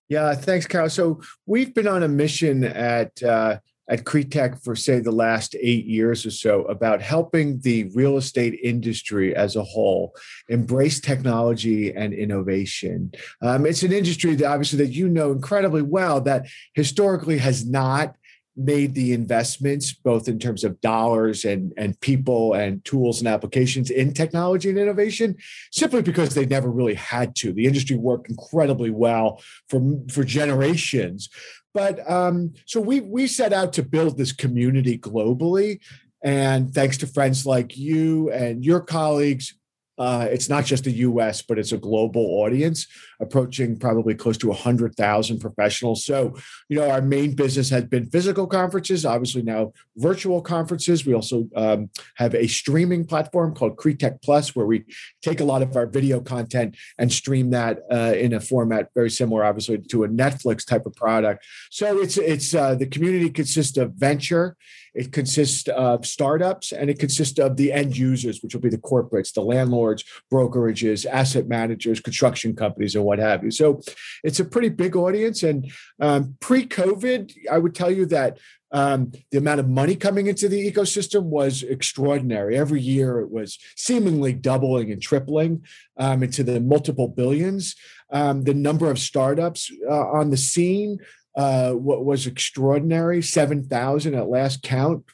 S5: Yeah, thanks, Carol. So we've been on a mission at uh, at CREtech for say the last eight years or so about helping the real estate industry as a whole embrace technology and innovation. Um, it's an industry that obviously that you know incredibly well that historically has not made the investments both in terms of dollars and and people and tools and applications in technology and innovation simply because they never really had to. The industry worked incredibly well for for generations. But um, so we we set out to build this community globally. And thanks to friends like you and your colleagues uh, it's not just the US, but it's a global audience approaching probably close to 100,000 professionals. So, you know, our main business has been physical conferences, obviously now virtual conferences. We also um, have a streaming platform called CREtech Plus, where we take a lot of our video content and stream that uh, in a format very similar, obviously, to a Netflix type of product. So it's, it's uh, the community consists of venture it consists of startups and it consists of the end users, which will be the corporates, the landlords, brokerages, asset managers, construction companies, and what have you. So it's a pretty big audience. And um, pre COVID, I would tell you that um, the amount of money coming into the ecosystem was extraordinary. Every year it was seemingly doubling and tripling um, into the multiple billions. Um, the number of startups uh, on the scene uh, was extraordinary 7,000 at last count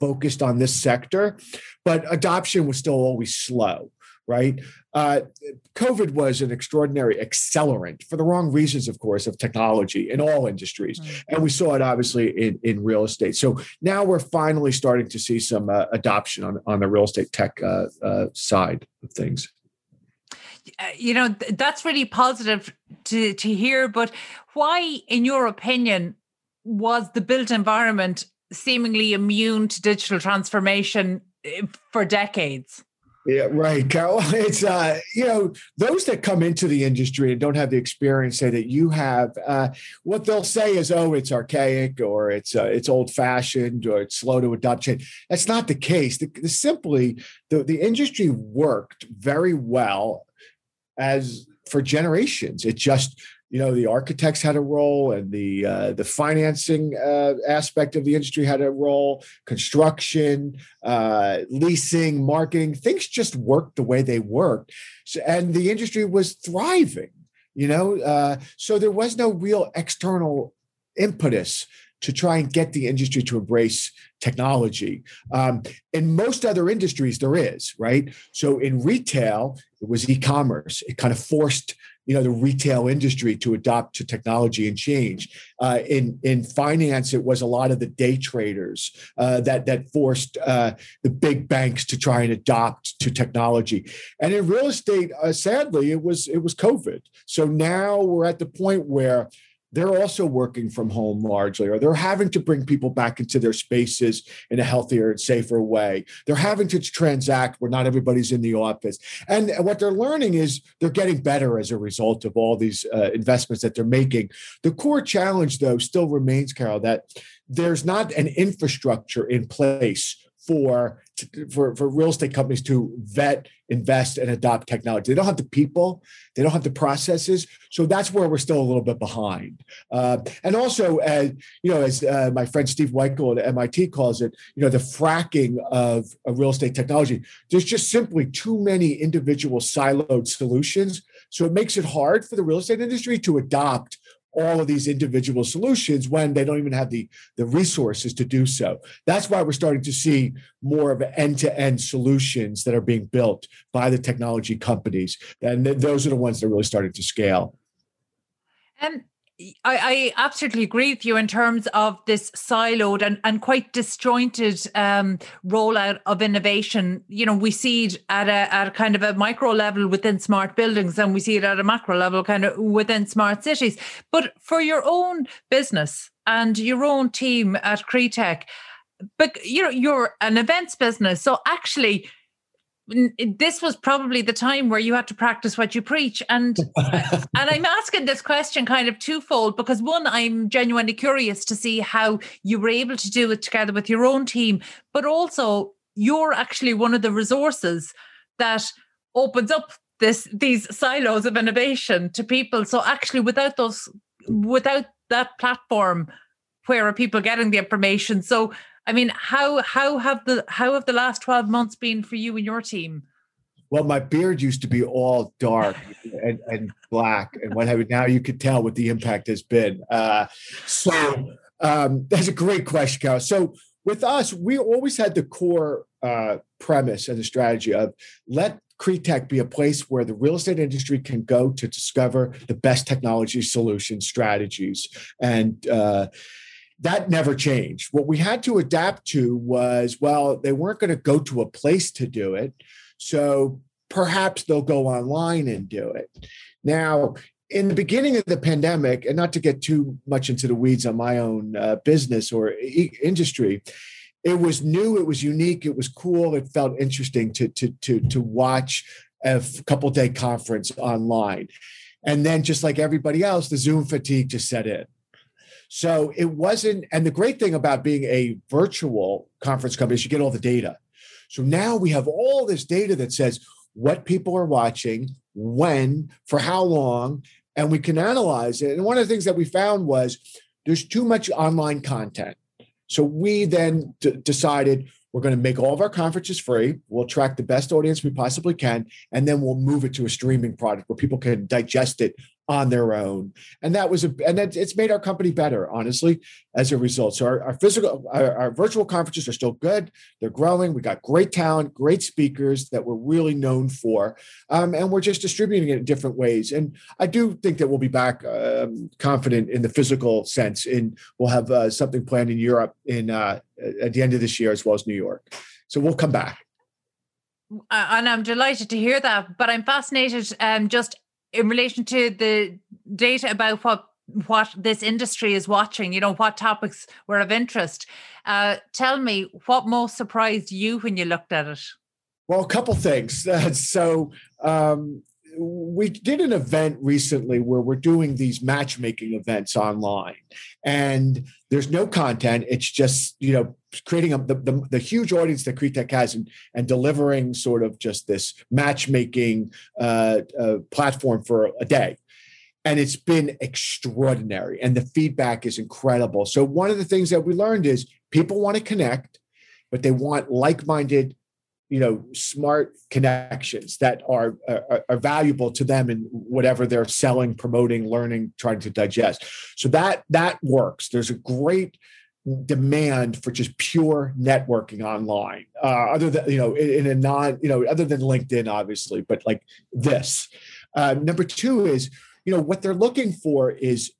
S5: focused on this sector, but adoption was still always slow, right? Uh, COVID was an extraordinary accelerant for the wrong reasons, of course, of technology in all industries. Mm-hmm. And we saw it obviously in, in real estate. So now we're finally starting to see some uh, adoption on, on the real estate tech uh, uh side of things.
S1: Uh, you know that's really positive to to hear but why in your opinion was the built environment seemingly immune to digital transformation eh, for decades
S5: yeah, right, Carol. It's uh, you know, those that come into the industry and don't have the experience say that you have. Uh, what they'll say is, "Oh, it's archaic, or it's uh, it's old fashioned, or it's slow to adopt change." That's not the case. The, the simply the the industry worked very well as for generations. It just you know the architects had a role and the uh, the financing uh, aspect of the industry had a role construction uh, leasing marketing things just worked the way they worked so, and the industry was thriving you know uh, so there was no real external impetus to try and get the industry to embrace technology. Um, in most other industries, there is, right? So in retail, it was e-commerce. It kind of forced you know the retail industry to adopt to technology and change. Uh, in in finance, it was a lot of the day traders uh, that that forced uh, the big banks to try and adopt to technology. And in real estate, uh, sadly, it was it was COVID. So now we're at the point where they're also working from home largely, or they're having to bring people back into their spaces in a healthier and safer way. They're having to transact where not everybody's in the office. And what they're learning is they're getting better as a result of all these uh, investments that they're making. The core challenge, though, still remains, Carol, that there's not an infrastructure in place for for for real estate companies to vet, invest, and adopt technology. They don't have the people, they don't have the processes, so that's where we're still a little bit behind. Uh, and also, as you know, as uh, my friend Steve Weikal at MIT calls it, you know, the fracking of, of real estate technology. There's just simply too many individual siloed solutions, so it makes it hard for the real estate industry to adopt all of these individual solutions when they don't even have the, the resources to do so. That's why we're starting to see more of end-to-end solutions that are being built by the technology companies. And those are the ones that are really starting to scale.
S1: And I, I, absolutely agree with you in terms of this siloed and, and quite disjointed um, rollout of innovation. You know, we see it at a at a kind of a micro level within smart buildings, and we see it at a macro level, kind of within smart cities. But for your own business and your own team at CREtech, but you know, you're an events business, so actually this was probably the time where you had to practice what you preach. And and i'm asking this question kind of twofold because one i'm genuinely curious to see how you were able to do it together with your own team but also you're actually one of the resources that opens up this these silos of innovation to people. So actually without those without that platform where are people getting the information? So I mean, how how have the how have the last 12 months been for you and your team?
S5: Well, my beard used to be all dark and, and black, and what have you. Now you could tell what the impact has been. Uh, so um, that's a great question, Carol. So with us, we always had the core uh, premise and the strategy of let CREtech be a place where the real estate industry can go to discover the best technology solutions, strategies, and uh, that never changed. What we had to adapt to was, well, they weren't going to go to a place to do it. So perhaps they'll go online and do it. Now, in the beginning of the pandemic, and not to get too much into the weeds on my own uh, business or e- industry, it was new, it was unique, it was cool, it felt interesting to to to to watch a couple day conference online. And then just like everybody else, the Zoom fatigue just set in. So it wasn't, and the great thing about being a virtual conference company is you get all the data. So now we have all this data that says what people are watching, when, for how long, and we can analyze it. And one of the things that we found was there's too much online content. So we then d- decided we're going to make all of our conferences free. We'll track the best audience we possibly can, and then we'll move it to a streaming product where people can digest it on their own. And that was a, and that it's made our company better, honestly, as a result. So our, our physical, our, our, virtual conferences are still good. They're growing. We got great talent, great speakers that we're really known for. Um, and we're just distributing it in different ways. And I do think that we'll be back um, confident in the physical sense. In we'll have uh, something planned in Europe in uh, at the end of this year, as well as New York. So we'll come back.
S1: And I'm delighted to hear that. But I'm fascinated um, just in relation to the data about what what this industry is watching, you know, what topics were of interest. Uh, tell me what most surprised you when you looked at it.
S5: Well, a couple things. Uh, so um, we did an event recently where we're doing these matchmaking events online, and there's no content. It's just you know creating a, the, the, the huge audience that CREtech has and, and delivering sort of just this matchmaking uh, uh, platform for a day. And it's been extraordinary. And the feedback is incredible. So, one of the things that we learned is people want to connect, but they want like minded you know smart connections that are, are, are valuable to them in whatever they're selling promoting learning trying to digest. So that that works. There's a great demand for just pure networking online uh, other than you know in, in, a non you know other than linkedin obviously but like this. Uh, number two is you know what they're looking for is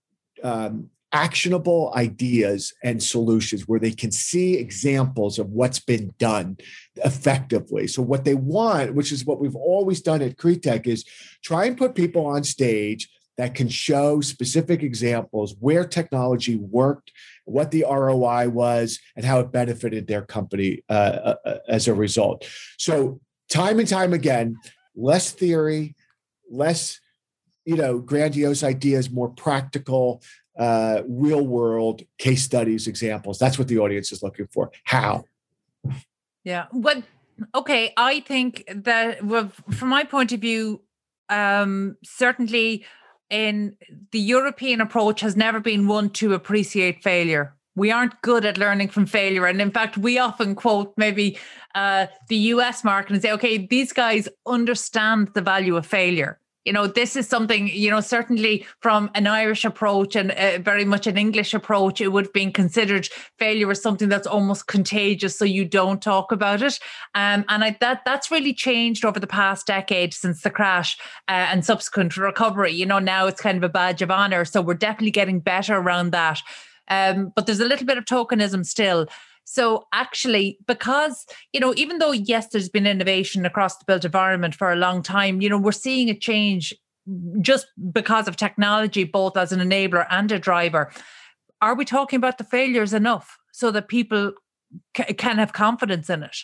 S5: um, actionable ideas and solutions where they can see examples of what's been done effectively. So, what they want, which is what we've always done at CREtech, is try and put people on stage that can show specific examples where technology worked, what the ROI was, and how it benefited their company uh, uh, uh, as a result. So, time and time again, less theory, less you know grandiose ideas more practical uh, real world case studies, examples. That's what the audience is looking for. How?
S1: Yeah. What? Okay. I think that, from my point of view, um, certainly in the European approach has never been one to appreciate failure. We aren't good at learning from failure. And in fact, we often quote maybe uh, the US market and say, okay, these guys understand the value of failure You know, this is something, you know, certainly from an Irish approach and uh, very much an English approach, it would have been considered failure as something that's almost contagious, so you don't talk about it. Um, and I, that that's really changed over the past decade since the crash uh, and subsequent recovery. You know, now it's kind of a badge of honor. So we're definitely getting better around that. Um, but there's a little bit of tokenism still. So actually, because, you know, even though, yes, there's been innovation across the built environment for a long time, you know, we're seeing a change just because of technology, both as an enabler and a driver. Are we talking about the failures enough so that people c- can have confidence in it?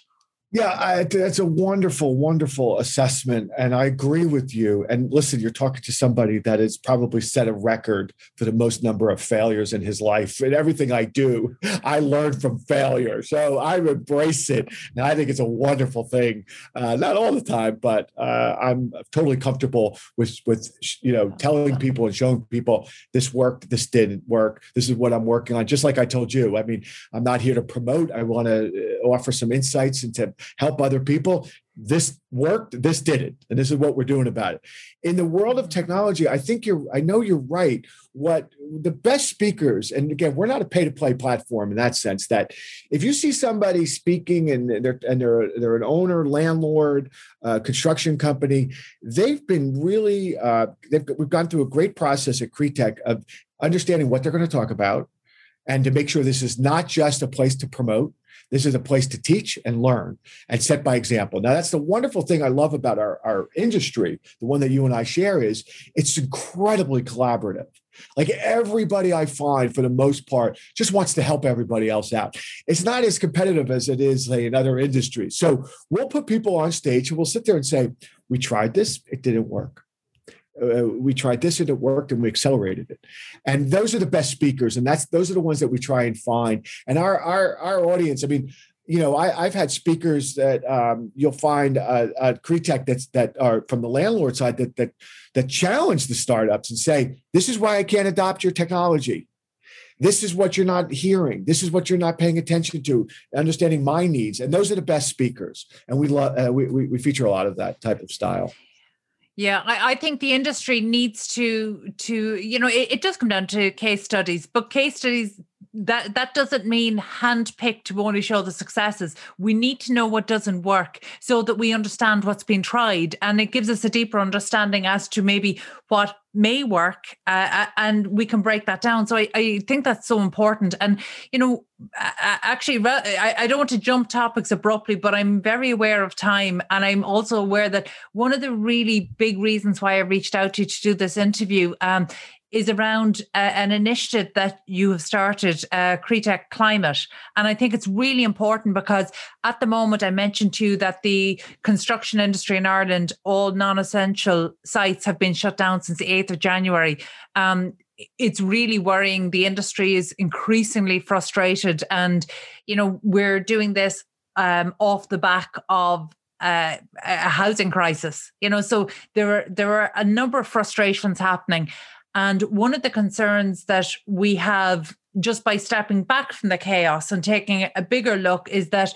S5: Yeah, I, that's a wonderful, wonderful assessment. And I agree with you. And listen, you're talking to somebody that has probably set a record for the most number of failures in his life. And everything I do, I learn from failure. So I embrace it. And I think it's a wonderful thing. Uh, not all the time, but uh, I'm totally comfortable with, with, you know, telling people and showing people this worked, this didn't work. This is what I'm working on. Just like I told you, I mean, I'm not here to promote. I want to uh, offer some insights into help other people. This worked, this did it, and this is what we're doing about it. In the world of technology, I think you're, I know you're right. What the best speakers, and again, we're not a pay to play platform in that sense that if you see somebody speaking and they're, and they're, they're an owner, landlord, uh, construction company, they've been really, uh, they've, we've gone through a great process at CREtech of understanding what they're going to talk about and to make sure this is not just a place to promote this is a place to teach and learn and set by example. Now, that's the wonderful thing I love about our, our industry, the one that you and I share, is it's incredibly collaborative. Like everybody I find, for the most part, just wants to help everybody else out. It's not as competitive as it is in other industries. So we'll put people on stage and we'll sit there and say, We tried this, it didn't work uh, we tried this and it worked and we accelerated it. And those are the best speakers. And that's those are the ones that we try and find. And our our our audience i mean you know I, I've had speakers that um, you'll find uh, at CREtech that's that are from the landlord side that that that challenge the startups and say this is why i can't adopt your technology. This is what you're not hearing. This is what you're not paying attention to understanding my needs. And those are the best speakers. And we love uh, we, we feature a lot of that type of style
S1: yeah, I, I, think the industry needs to to you know it, it, does come down to case studies, but case studies that that doesn't mean handpicked to only show the successes. We need to know what doesn't work so that we understand what's been tried, and it gives us a deeper understanding as to maybe what may work, uh, uh and we can break that down. So I, I think that's so important. And you know, actually, I, I don't want to jump topics abruptly, but I'm very aware of time, and I'm also aware that one of the really big reasons why I reached out to you to do this interview um, is around uh, an initiative that you have started, uh, CREtech Climate. And I think it's really important because at the moment, I mentioned to you that the construction industry in Ireland, all non essential sites have been shut down since the 8th of January. Um, it's really worrying. The industry is increasingly frustrated. And, you know, we're doing this um, off the back of uh, a housing crisis. You know, so there are there are a number of frustrations happening, and one of the concerns that we have just by stepping back from the chaos and taking a bigger look is that,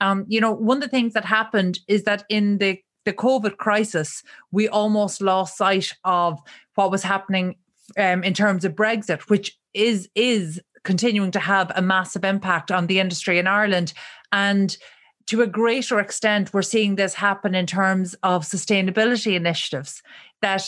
S1: um, you know, one of the things that happened is that in the the COVID crisis, we almost lost sight of what was happening um, in terms of Brexit, which is is continuing to have a massive impact on the industry in Ireland. And to a greater extent, we're seeing this happen in terms of sustainability initiatives that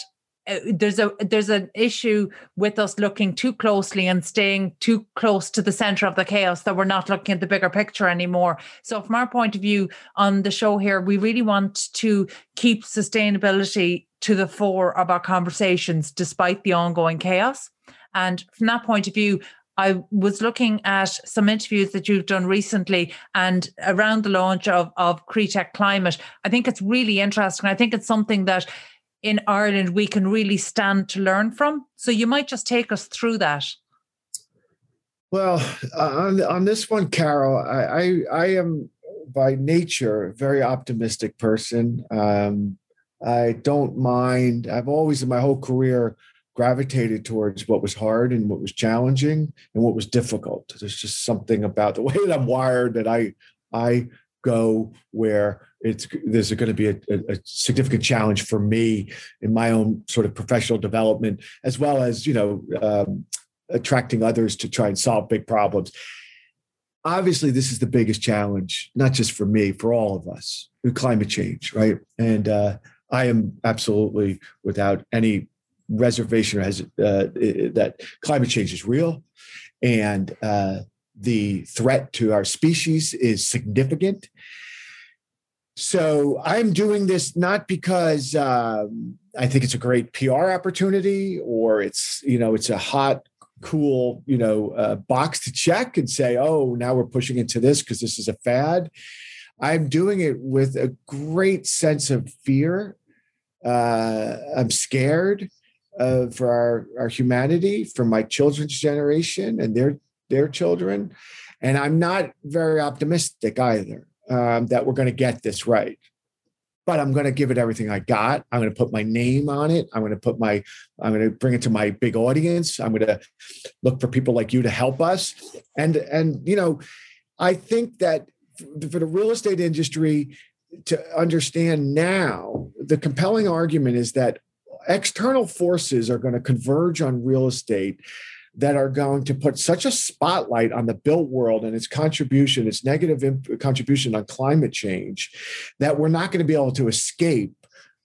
S1: uh, there's a there's an issue with us looking too closely and staying too close to the center of the chaos that we're not looking at the bigger picture anymore so from our point of view on the show here we really want to keep sustainability to the fore of our conversations despite the ongoing chaos and from that point of view I was looking at some interviews that you've done recently and around the launch of, of CREtech Climate. I think it's really interesting. I think it's something that in Ireland we can really stand to learn from. So you might just take us through that.
S5: Well, uh, on on this one, Carol, I, I, I am by nature a very optimistic person. Um, I don't mind. I've always in my whole career gravitated towards what was hard and what was challenging and what was difficult. There's just something about the way that I'm wired that I I go where it's there's going to be a, a, significant challenge for me in my own sort of professional development as well as you know um, attracting others to try and solve big problems. Obviously this is the biggest challenge not just for me for all of us climate change right? And uh, i am absolutely without any reservation has uh, that climate change is real. And uh, the threat to our species is significant. So I'm doing this not because um, I think it's a great PR opportunity or it's you know it's a hot cool you know uh, box to check and say oh now we're pushing into this because this is a fad i'm doing it with a great sense of fear uh, i'm scared uh, for our, our humanity for my children's generation and their their children. And I'm not very optimistic either um, that we're going to get this right. But I'm going to give it everything I got. I'm going to put my name on it. I'm going to put my, I'm going to bring it to my big audience. I'm going to look for people like you to help us. And, and, you know, I think that for the real estate industry to understand now, the compelling argument is that external forces are going to converge on real estate that are going to put such a spotlight on the built world and its contribution, its negative imp- contribution on climate change, that we're not going to be able to escape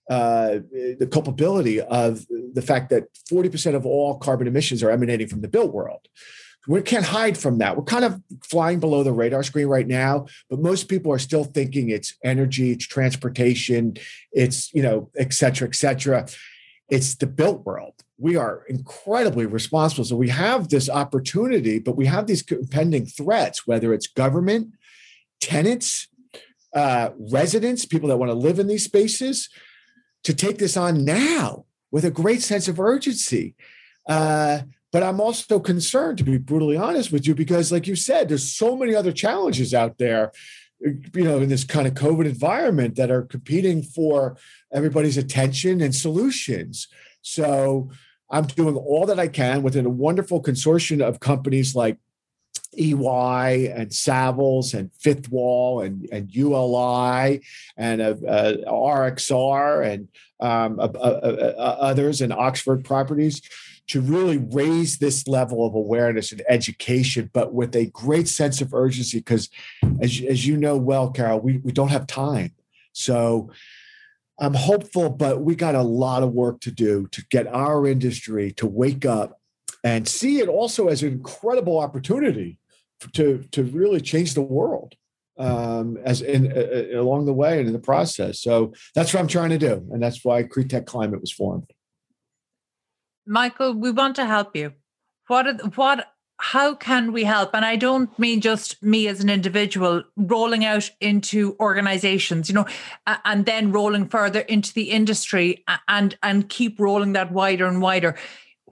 S5: uh, the culpability of the fact that 40% of all carbon emissions are emanating from the built world. We can't hide from that. We're kind of flying below the radar screen right now, but most people are still thinking it's energy, it's transportation, it's, you know, et cetera, et cetera. It's the built world we are incredibly responsible. So we have this opportunity, but we have these impending threats, whether it's government, tenants, uh, residents, people that want to live in these spaces, to take this on now with a great sense of urgency. Uh, but I'm also concerned, to be brutally honest with you, because, like you said, there's so many other challenges out there you know in this kind of covid environment that are competing for everybody's attention and solutions so I'm doing all that I can within a wonderful consortium of companies like EY and Savills and Fifth Wall and, and ULI and uh, uh, RXR and um, uh, uh, uh, others and Oxford Properties to really raise this level of awareness and education, but with a great sense of urgency. Because as, as you know well, Carol, we, we don't have time. So I'm hopeful, but we got a lot of work to do to get our industry to wake up and see it also as an incredible opportunity to to really change the world um, as in uh, along the way and in the process. So that's what I'm trying to do, and that's why CREtech Climate was formed.
S1: Michael, we want to help you. What are, what how can we help? And I don't mean just me as an individual rolling out into organizations, you know, and then rolling further into the industry and and keep rolling that wider and wider.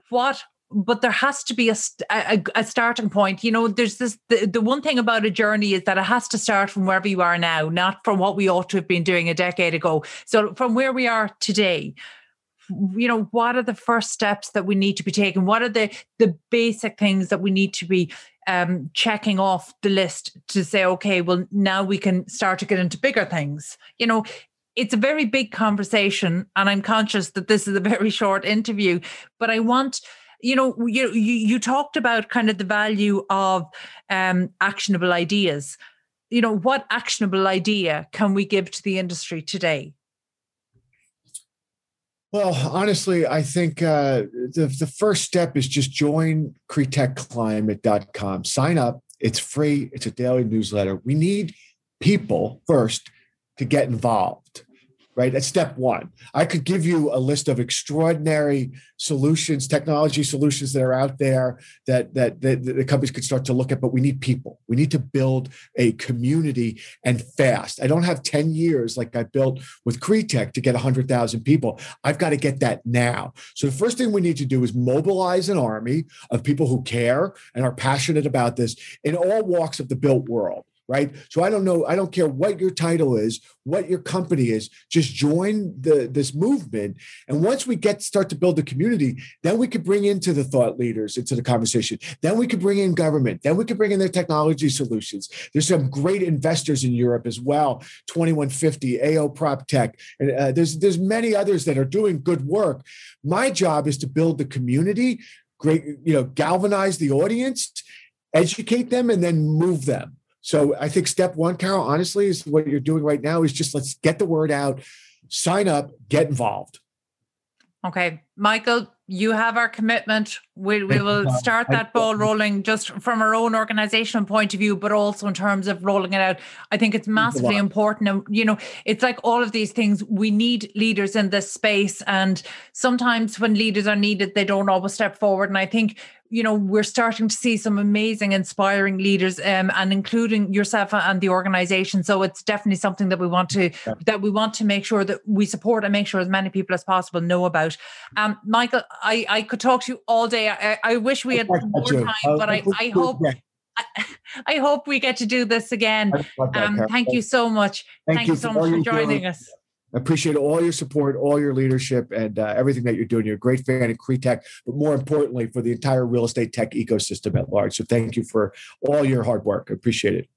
S1: What but there has to be a, a, a, starting point. You know, there's this the, the one thing about a journey is that it has to start from wherever you are now, not from what we ought to have been doing a decade ago. So from where we are today, you know what are the first steps that we need to be taking? What are the the basic things that we need to be um, checking off the list to say okay well now we can start to get into bigger things? You know it's a very big conversation and i'm conscious that this is a very short interview but i want you know you you, you talked about kind of the value of um, actionable ideas. You know what actionable idea can we give to the industry today
S5: well, honestly, I think uh, the, the first step is just join cretechclimate.com. Sign up. It's free. It's a daily newsletter. We need people first to get involved right? That's step one. I could give you a list of extraordinary solutions, technology solutions that are out there that, that, that the companies could start to look at, but we need people. We need to build a community and fast. I don't have 10 years like I built with CREtech to get 100,000 people. I've got to get that now. So the first thing we need to do is mobilize an army of people who care and are passionate about this in all walks of the built world right? So I don't know, I don't care what your title is, what your company is, just join the this movement. And once we get start to build the community, then we could bring into the thought leaders into the conversation. Then we could bring in government. Then we could bring in their technology solutions. There's some great investors in Europe as well, 2150, AO Prop Tech, and uh, there's there's many others that are doing good work. My job is to build the community, great, you know, galvanize the audience, educate them, and then move them. So I think step one, Carol, honestly, is what you're doing right now is just let's get the word out, sign up, get involved.
S1: Okay, Michael, you have our commitment. We, we will start that ball rolling just from our own organizational point of view, but also in terms of rolling it out. I think it's massively important. And, you know, it's like all of these things, we need leaders in this space. And sometimes when leaders are needed, they don't always step forward. And I think you know we're starting to see some amazing inspiring leaders um, and including yourself and the organization so it's definitely something that we want to yeah. that we want to make sure that we support and make sure as many people as possible know about um, michael i i could talk to you all day i, I wish we had more time but i i hope I, hope we get to do this again. Um, thank you so much. Thank, thank you so much for joining us.
S5: I appreciate all your support, all your leadership, and uh, everything that you're doing. You're a great fan of CREtech, but more importantly, for the entire real estate tech ecosystem at large. So thank you for all your hard work. I appreciate it.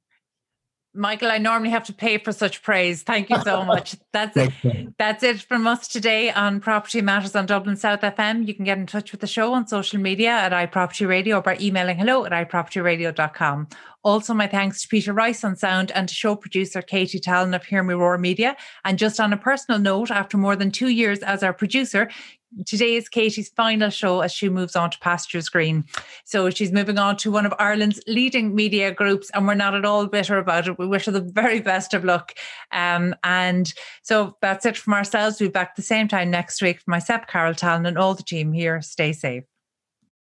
S1: Michael, I normally have to pay for such praise. Thank you so much. That's it. That's it from us today on Property Matters on Dublin South FM. You can get in touch with the show on social media at iProperty Radio or by emailing hello at iPropertyRadio.com. Also, my thanks to Peter Rice on sound and to show producer Katie Talon of Hear Me Roar Media. And just on a personal note, after more than two years as our producer, today is Katie's final show as she moves on to Pastures Green. So she's moving on to one of Ireland's leading media groups, and we're not at all bitter about it. We wish her the very best of luck. Um, and so that's it from ourselves. We'll be back the same time next week for myself, Carol Tallon, and all the team here. Stay safe.